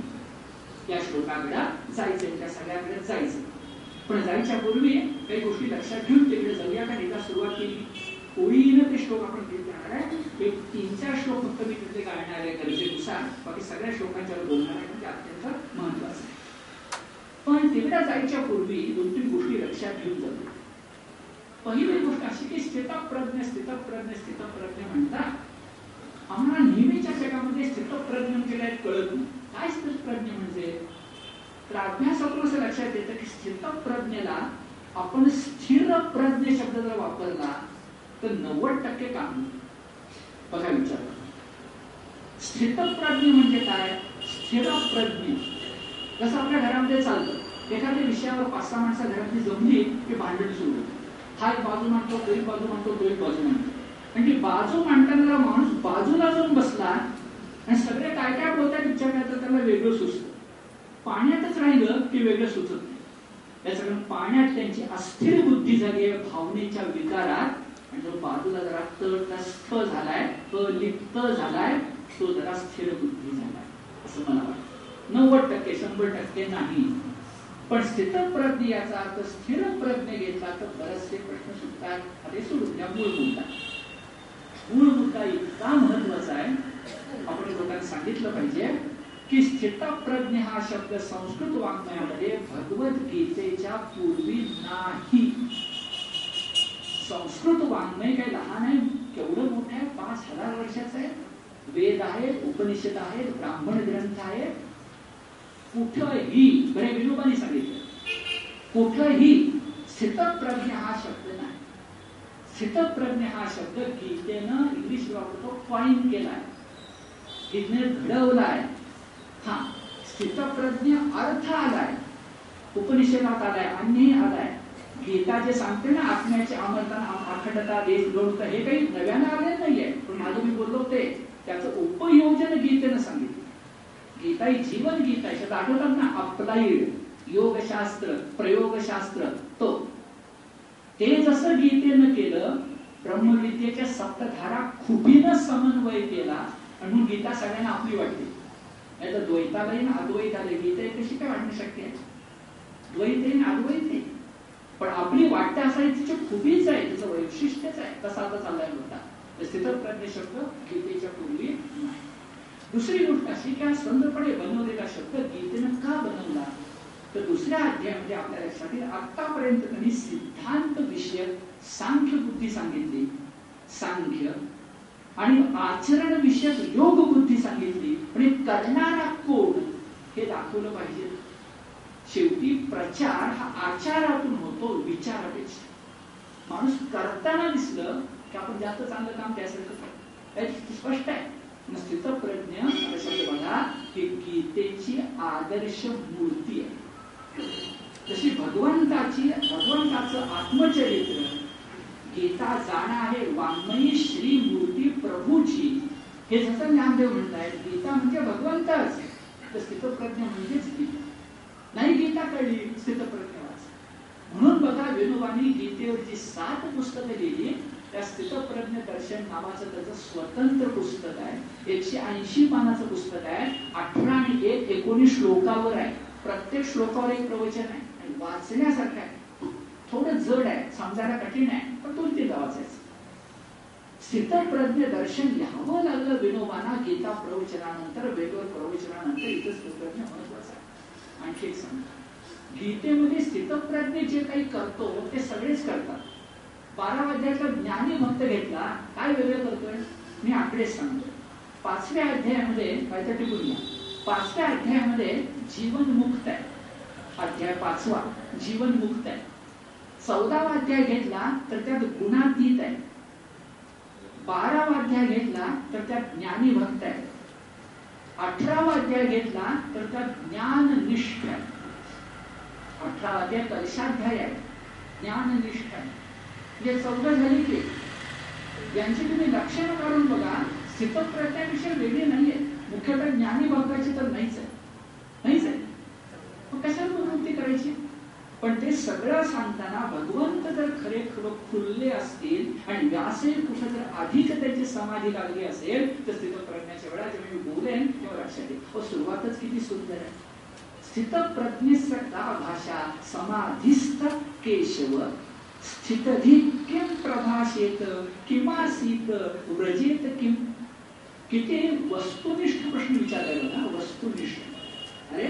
या श्लोकाकडे जायचं त्या सगळ्याकडे जायचं पण जायच्या पूर्वी काही गोष्टी लक्षात घेऊन तिकडे जाऊया का? एकदा सुरुवात केली. ओळीनं ते श्लोक आपण घेत राहणार आहे. एक तीन चार श्लोक फक्त मी तिथे काढणार आहे गरजेनुसार. बाकी सगळ्या श्लोकांच्यावर बोलणार आहे म्हणजे अत्यंत महत्वाचं आहे. पण तिकडे जायच्या पूर्वी दोन तीन गोष्टी लक्षात घेऊन जातो पहिली गोष्ट अशी की स्थितप्रज्ञ स्थितप्रज्ञ स्थितप्रज्ञ म्हणतात. आम्हाला नेहमीच्या जगामध्ये स्थितप्रज्ञ म्हणजे काय कळत नाही. काय स्थितप्रज्ञ म्हणजे? तर अभ्यासातून असं लक्षात येतं की स्थितप्रज्ञेला आपण स्थिर प्रज्ञ शब्द जर वापरला तर नव्वद टक्के काम बघा विचार स्थितप्रज्ञ म्हणजे काय? स्थिर प्रज्ञ. जसं आपल्या घरामध्ये चालतं. एखाद्या विषयावर पाच सहा माणसं घरातली जमली की भांडण सुरू होतं. हा एक बाजू मांडतो तो एक बाजू मांडतो तो एक बाजू मांडतो. म्हणजे बाजू मांडताना माणूस बाजूला जाऊन बसला आणि सगळे काय काय बोलतात विचारण्याचं त्याला वेगळं सुचतं. पाण्यातच राहिलं की वेगळं सुचत नाही. याचं कारण पाण्यात त्यांची अस्थिर बुद्धी झाली आहे भावनेच्या विकारात. आणि जो बाजूला जरा तटस्थ झालाय अलिप्त झालाय तो जरा स्थिर बुद्धी झालाय असं मला वाटतं. नव्वद टक्के शंभर टक्के नाही. पण स्थितप्रज्ञ याचा अर्थ स्थिर प्रज्ञ घेतला तर बरेचसे प्रश्न सुटतात. ते सोडून द्या मूळ मुद्दा. मूळ मुद्दा इतका महत्त्वाचा आहे. आपण लोकांना सांगितलं पाहिजे की स्थितप्रज्ञ हा शब्द संस्कृत वाङ्मयामध्ये भगवत गीतेच्या पूर्वी नाही. संस्कृत वाङ्मय काही लहान आहे केवढं मोठं आहे? पाच हजार वर्षाचं आहे. वेद आहेत उपनिषद आहेत ब्राह्मण ग्रंथ आहेत कुठंही बरे विनोबाने सांगितलं. कुठंही स्थितप्रज्ञ हा शब्द नाही. स्थितप्रज्ञ हा शब्द गीतेनं इंग्लिश वापरतो कॉइन आहे गीतने घडवलाय. हा स्थितप्रज्ञ अर्थ आलाय. उपनिषदात आलाय अन्यही आलाय. गीता जे सांगते ना आत्म्याचे अमरता अखंडता देश दोडता हे काही नव्यानं आले नाहीये. पण माझं मी बोललो ते त्याचं उपयोजन गीतेनं सांगितलं. गीता ही जीवन गीता आहे. आठवतात ना अप्लाइड योगशास्त्र प्रयोगशास्त्र तो. ते जसं गीतेनं केलं ब्रह्मविद्येच्या सप्तधारा खुबीनं समन्वय केला म्हणून गीता सगळ्यांना आपली वाटते नाही तर द्वैतालाही अद्वैत आले. गीता कशी काय वाटणं शक्य आहे? द्वैत आहे ना अद्वैत आहे. पण आपली वाटते असं तिचे खुबीच आहे तिचं वैशिष्ट्यच आहे. तसा आता चाललाय होता स्थितप्रज्ञ शब्द गीतेच्या पूर्वी नाही. दुसरी गोष्ट अशी की हा संदपणे बनवलेला शब्द गीतेनं का बनवला? तर दुसऱ्या अध्यायामध्ये आपल्या लक्षात येईल आतापर्यंत त्यांनी सिद्धांत विषयक सांख्य बुद्धी सांगितली. सांख्य आणि आचरण विषयक योग बुद्धी सांगितली. आणि करणारा कोण हे दाखवलं पाहिजे. शेवटी प्रचार हा आचारातून होतो विचारापेक्षा. माणूस करताना दिसलं की आपण जास्त चांगलं काम त्यासारखं स्पष्ट आहे. स्थित प्रज्ञ शब्द बघा हे गीतेची आदर्श मूर्ती आहे. तशी भगवंताची भगवंताचं आत्मचरित्र गीता जाणं आहे वाङ्मयी श्री मूर्ती प्रभूची हे जसं ज्ञानदेव म्हणतायत गीता म्हणजे भगवंतच तर स्थितप्रज्ञ म्हणजेच गीता. नाही गीता कळली स्थितप्रज्ञ वाच. म्हणून बघा विनोबानी गीतेवर जी सात पुस्तकं लिहिली. त्या स्थितप्रज्ञ दर्शन नावाचं त्याचं स्वतंत्र पुस्तक आहे. एकशे ऐंशी पानाचं पुस्तक आहे. अठरा आणि एक एकोणीस श्लोकावर आहे. प्रत्येक श्लोकावर एक प्रवचन आहे. आणि वाचण्यासारखं आहे. थोडं जड आहे. समजायला कठीण आहे. पण तो ते वाचायचं स्थितप्रज्ञ दर्शन घ्यावं लागलं विनोबाना गीता प्रवचनानंतर वेगवेगळ्या प्रवचनानंतर इथं स्थितप्रज्ञ महत्वाचं आहे आणखी एक सांगतो. गीतेमध्ये स्थितप्रज्ञ जे काही करतो ते सगळेच करतात. बारा अध्यायातला ज्ञानी भक्त घेतला काय वेगळं करतोय? मी आकडेच सांगतो. पाचव्या अध्यायामध्ये काहीतरी टिकून घ्या. पाचव्या अध्यायामध्ये जीवन मुक्त आहे. अध्याय पाचवा जीवन मुक्त आहे. चौदावा अध्याय घेतला तर त्यात गुणातीत आहे. बारावा अध्याय घेतला तर त्यात ज्ञानी भक्त आहे. अठरावा अध्याय घेतला तर त्यात ज्ञाननिष्ठ आहे. अठरावा अध्याय कलशाध्याय आहे. ज्ञाननिष्ठ आहे. म्हणजे चौदा झाली की यांची तुम्ही लक्षणं काढून बघा स्थितप्रज्ञाविषयी वेगळी नाहीये. मुख्यतः ज्ञानी भक्ताची तर नाहीच आहे. नाहीच आहे. मग कशाला प्रवृत्ती करायची? पण ते सगळं सांगताना भगवंत जर खरे खरं खुलले असतील आणि व्यासे कुठं जर अधिक त्याची समाधी लागली असेल तर स्थितप्रज्ञाच्या वेळा जेव्हा मी बोलेन तेव्हा लक्षात येईल. सुरुवातच किती सुंदर आहे. स्थितप्रज्ञेस का भाषा समाधिस्थ केशव. स्थितधी किम प्रभाषेत किमासीत व्रजेत किम किती वस्तुनिष्ठ प्रश्न विचारलेला ना वस्तुनिष्ठ. अरे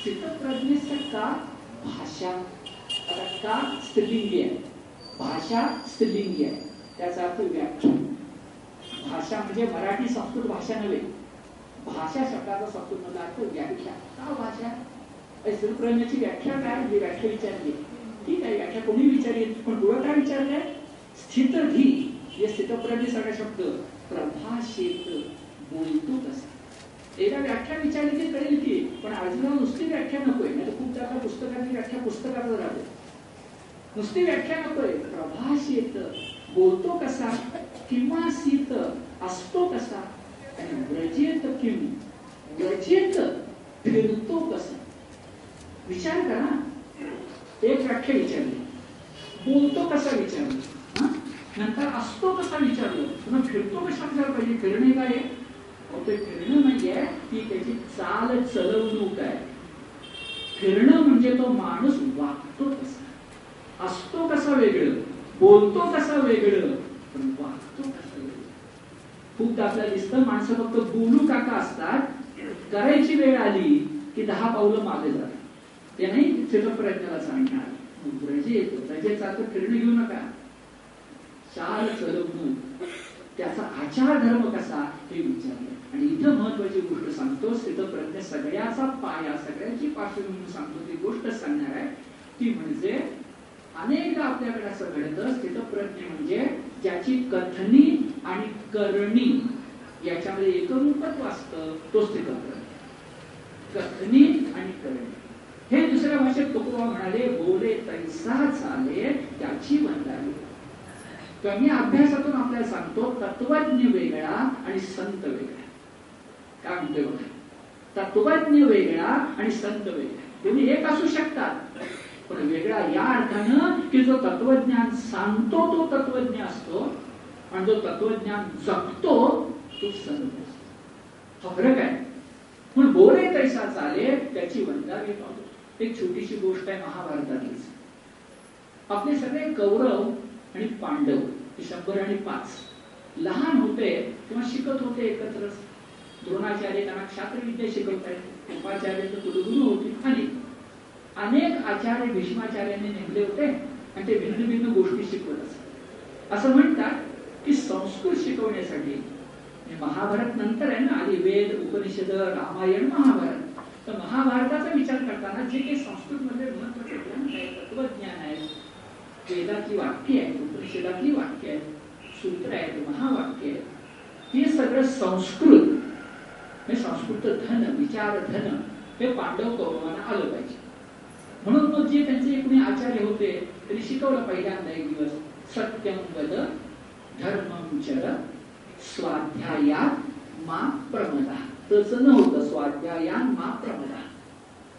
स्थितप्रज्ञेच का भाषा? आता का स्त्रीलिंगी आहे? भाषा स्त्रीलिंगी आहे. त्याचा अर्थ व्याख्या भाषा म्हणजे मराठी संस्कृत भाषा नव्हे. भाषा शब्दाचा संस्कृत मधला अर्थ व्याख्या. का भाषा? स्त्रीप्रज्ञाची व्याख्या काय? ही व्याख्या विचारली. ठीक आहे व्याख्या कोणी विचारली पण पुढं काय विचारलंय स्थितधी हे स्थितप्रज्ञ सगळा शब्द. प्रभाषेत बोलतो तसा एकदा व्याख्या विचारली की कळेल की पण अर्जुना नुसती व्याख्या नकोय. नाही तर खूप जास्त पुस्तकाची व्याख्या पुस्तकात राहते. नुसती व्याख्या नकोय. प्रभाषेत बोलतो कसा? किंवा सीत असतो कसा? आणि व्रजेत किम व्रजेत फिरतो कसा? विचार करा. एक व्याख्या विचारली. बोलतो कसा विचारलं? नंतर असतो कसा विचारलं? पुन्हा फिरतो कसा विचारलं पाहिजे? फिरणे काय ते फिरणं म्हणजे ती त्याची चाल चलवणूक आहे. फिरणं म्हणजे तो माणूस वागतो कसा. असतो कसा वेगळं? बोलतो कसा वेगळं? पण वागतो कसा वेगळं? खूपदा आपल्याला दिसतं माणसं फक्त बोलू काका असतात. करायची वेळ आली की दहा पावलं मागे जातात. ते नाही प्रयत्नाला सांगणार ब्रजेत ब्रजेचा अर्थ फिरणं घेऊ नका. चाल चलवणूक त्याचा आचार धर्म कसा हे विचारलं. आणि इथं महत्वाची गोष्ट सांगतो स्थितप्रज्ञ सगळ्याचा पाया सगळ्याची पार्श्वभूमी सांगतो ती गोष्ट सांगणार आहे. ती म्हणजे अनेक आपल्याकडे असं घडतं स्थितप्रज्ञ म्हणजे ज्याची कथनी आणि करणी याच्यामध्ये एकरूपत्व असतं तोच ते कथन कथनी आणि करणी. हे दुसऱ्या भाषेत तुकोबा म्हणाले बोले तैसा चाले त्याची वंदावी कमी अभ्यासातून आपल्याला सांगतो तत्वज्ञ वेगळा आणि संत वेगळा. काय म्हणतोय बघा? तत्वज्ञ वेगळा आणि संत वेगळा. तुम्ही एक असू शकतात पण वेगळा या अर्थानं की जो तत्वज्ञान सांगतो तो तत्वज्ञ असतो आणि जो तत्वज्ञान जगतो तो संत असतो. फरक आहे. पण बोले तैसा चाले त्याची वंदावी पाहतो एक छोटीशी गोष्ट आहे महाभारतातलीच. आपले सगळे कौरव आणि पांडव हे शंभर आणि पाच लहान होते किंवा शिकत होते एकत्रच. द्रोणाचार्य त्यांना क्षात्रविद्या शिकवत आहेत उपाचार्य तर कुलगुरू होते आणि अनेक आचार्य भीष्माचार्याने नेमले होते आणि ते भिन्न भिन्न गोष्टी शिकवत असत असं म्हणतात की संस्कृत शिकवण्यासाठी महाभारत नंतर आहे ना आधी वेद उपनिषद रामायण महाभारत. तर महाभारताचा विचार करताना जे काही संस्कृतमध्ये महत्त्वाचे ज्ञान आहे तत्वज्ञान आहे वेदातली वाक्य आहेत उपनिषदातली वाक्य आहेत सूत्र आहेत महावाक्य आहेत हे सगळं संस्कृत हे संस्कृत धन विचार धन हे पांडव कौरवांना आलं पाहिजे. म्हणून मग जे त्यांचे कोणी आचार्य होते त्यांनी शिकवलं पहिल्यांदा एक दिवस सत्यम वद धर्मम चर स्वाध्यायात मा प्रमदा. तसं नव्हतं स्वाध्यायान मा मला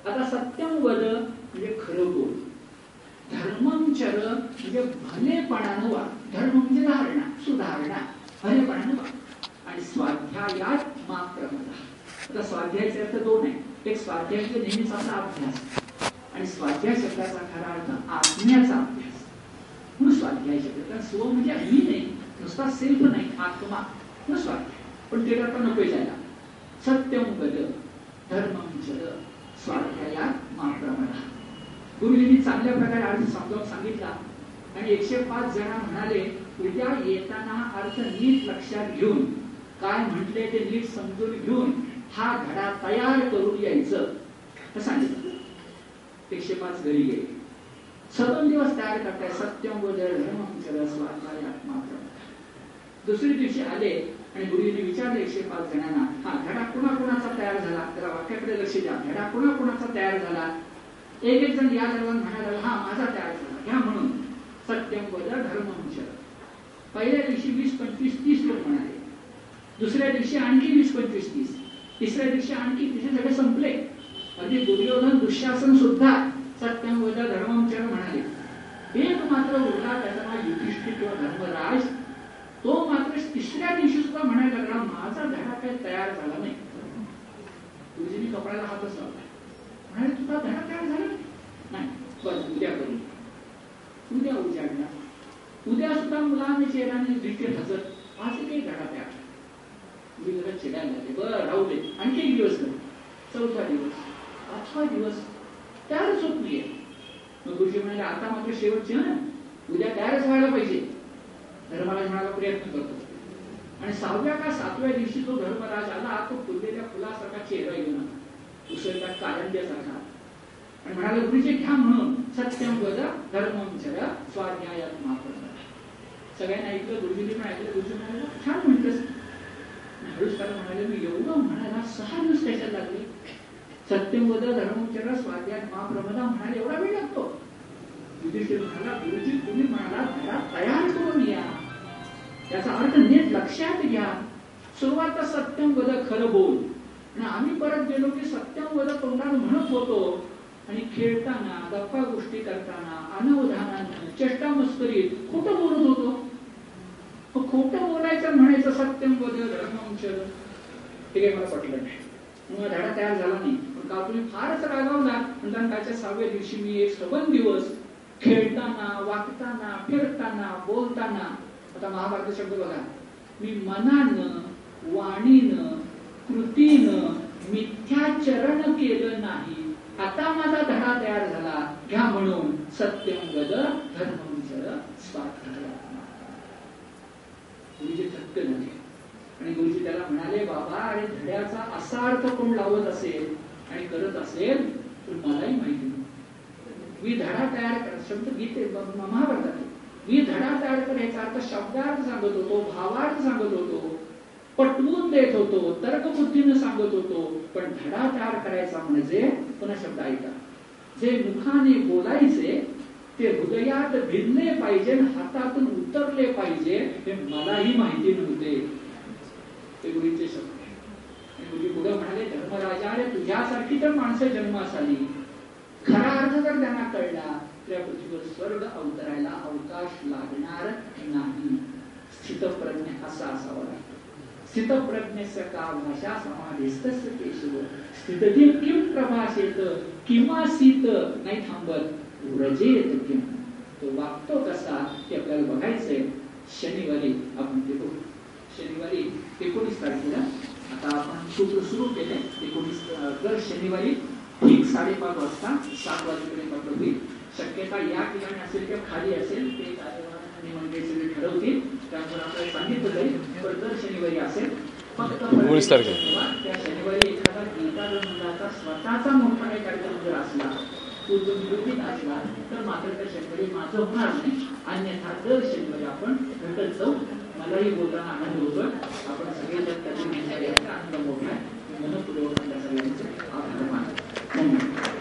आता सत्यम वद म्हणजे खरं बोल. धर्मम चर म्हणजे भलेपणानं वा. धर्म म्हणजे धारणा सुधारणा भलेपणानं वा. आणि स्वाध्यायात मा मला आता स्वाध्यायाचे अर्थ दोन आहे एक स्वाध्याय म्हणजे नेहमीच आपला अभ्यास. आणि स्वाध्याय शब्दाचा खरा अर्थ आत्म्याचा अभ्यास. म्हणून स्वाध्याय शब्द कारण स्व म्हणजे मी नाही. नुसता सेल्फ नाही आत्मा. न स्वाध्याय. पण ते आता नको जायला. सत्यम गद धर्मम जल स्वाध्यायात मा गुरुजींनी चांगल्या प्रकारे अर्थ समजावून सांगितला आणि एकशे पाच जण म्हणाले उद्या येताना अर्थ नीट लक्षात घेऊन काय म्हटले ते नीट समजून घेऊन हा धडा तयार करून यायचं. असं सांगितलं. एकशे पाच घरी गेले. सदन दिवस तयार करताय सत्यम व धर्म स्वाध्यायात मात्र दुसऱ्या दिवशी आले आणि गुरुजींनी विचारले एकशे पाच जणांना हा धडा कुणा कुणाचा तयार झाला? त्याला वाक्याकडे लक्ष द्या. धडा कुणा कुणाचा तयार झाला? एक एक जण या दरम्यान म्हणाला हा माझा तयार झाला. घ्या म्हणून. सत्यम वद धर्म पहिल्या दिवशी वीस पंचवीस तीस लोक म्हणाले. दुसऱ्या दिवशी आणखी वीस पंचवीस तीस. तिसऱ्या दिवशी आणखी तिथे सगळे संपले. अगदी दुर्योधन दुःशासन सुद्धा सत्यम वद धर्मचर म्हणाले. एक मात्र उरला त्याचा नाव युधिष्ठिर किंवा धर्मराज तो मात्र तिसऱ्या दिवशी सुद्धा म्हणायला लागला माझा धडा काही तयार झाला नाही. म्हणजे गुरुजींनी कपड्याला हातच लावला म्हणाले तुझा धडा तयार झाला नाही. बस उद्या करू. उद्या उजाडला उद्या सुद्धा मुलांनी चेहऱ्याने दृष्टी हसत आज काही धडा तयार मी जरा चिडायला लागले बरं राहू दे आणखी एक दिवस नाही चौथा दिवस पाचवा दिवस तयारच होत नाहीये. मग गुरुजी म्हणाले आता मात्र शेवटची ना उद्या तयारच व्हायला पाहिजे. धर्मराज म्हणाला प्रयत्न करतो. आणि सहाव्या का सातव्या दिवशी तो धर्मराज आला तो फुललेल्या फुलासारखा चेहरा घेऊन आला. उसळता कारंज्यासारखा आणि म्हणाले गुरुजी घ्या म्हणून. सत्यम वद धर्मम चर स्वाध्यायात महाप्रसाद सगळ्यांना ऐकलं गुरुजींनी पण ऐकलं गुरुजी म्हणाले छान म्हणतेस हळूच त्याला म्हणाले मी एवढं म्हणायला सहा दिवस त्याच्यात लागले. सत्यम वद स्वाध्याय महाप्रमदा म्हणाले एवढा वेळ लागतो. युधिष्ठिर म्हणाला गुरुजी तुम्ही म्हणाला तयार करून या. त्याचा अर्थ नीट लक्षात घ्या. सुरुवात सत्यम वद खरं बोल. आणि आम्ही परत गेलो की सत्यम वद तोंडानं म्हणत होतो. आणि खेळताना गप्पा गोष्टी करताना अनवधानानं चेष्टा मस्करीत खोटं बोलत होतो. मग खोटं बोलायचं म्हणायचं सत्यम वद धर्मंचर हे काही मला पटलं नाही. मग धडा तयार झाला नाही. पण का तुम्ही फारच रागावला. म्हणताना त्याच्या सहाव्या दिवशी मी एक सबन दिवस खेळताना वागताना फिरताना बोलताना आता महाभारत शब्द बघा. मी मनानं वाणीनं कृतीनं मिथ्याचरण केलं नाही. आता माझा धडा तयार झाला. घ्या म्हणून सत्यम गद धर्म चर गुरुजी थक्क झाले. आणि गुरुजी त्याला म्हणाले बाबा आणि धड्याचा असा अर्थ कोण लावत असेल आणि करत असेल तर मलाही माहिती नाही. मी धडा तयार शब्द गीते महाभारतात मी धडाधड करायचा अर्थ शब्दार्थ सांगत होतो भावार्थ सांगत होतो. पटवून देत होतो तर्कबुद्धीनं सांगत होतो पण धडा तयार करायचा म्हणजे पुन्हा शब्द ऐका. जे मुखाने बोलायचे ते हृदयात भिनले पाहिजे हातातून उतरले पाहिजे हे मलाही माहिती नव्हते. ते गुरुचे शब्द गुरुजी पुढे म्हणाले धर्मराजा अरे तुझ्यासारखी तर माणसं जन्मास आली. खरा अर्थ जर त्यांना कळला. तर पृथ्वीवर स्वर्ग अवतरायला अवकाश लागणार नाही. स्थितप्रज्ञ असा असावा लागतो. स्थितप्रज्ञस्य का भाषा समाधीस्त केशव. स्थितजी किम प्रभाषेत सीत नाही थांबत व्रजेत किम. तो वागतो कसा ते आपल्याला बघायचंय. शनिवारी आपण ते बघू. शनिवारी एकोणीस तारखेला आता आपण सूत्र सुरू केले एकोणीस तर शनिवारी ठीक साडेपाच वाजता सात वाजेपर्यंत आपलं होईल. शक्यता या ठिकाणी असेल किंवा खाली असेल ते आणि मंडळी सगळे ठरवतील. त्यामुळे आपल्याला सांगितलं जाईल. पण दर शनिवारी असेल. फक्त त्या शनिवारी एखादा गीता जर मुलाचा स्वतःचा मोठा काही कार्यक्रम जर असला तो नियोजित असला तर मात्र त्या शनिवारी माझं होणार नाही. अन्यथा दर शनिवारी आपण भेटत जाऊ मलाही बोलताना आनंद होतोय. आपण सगळे जर त्याची आनंद मोठा आहे. सगळ्यांचे आभार मानतो. धन्यवाद.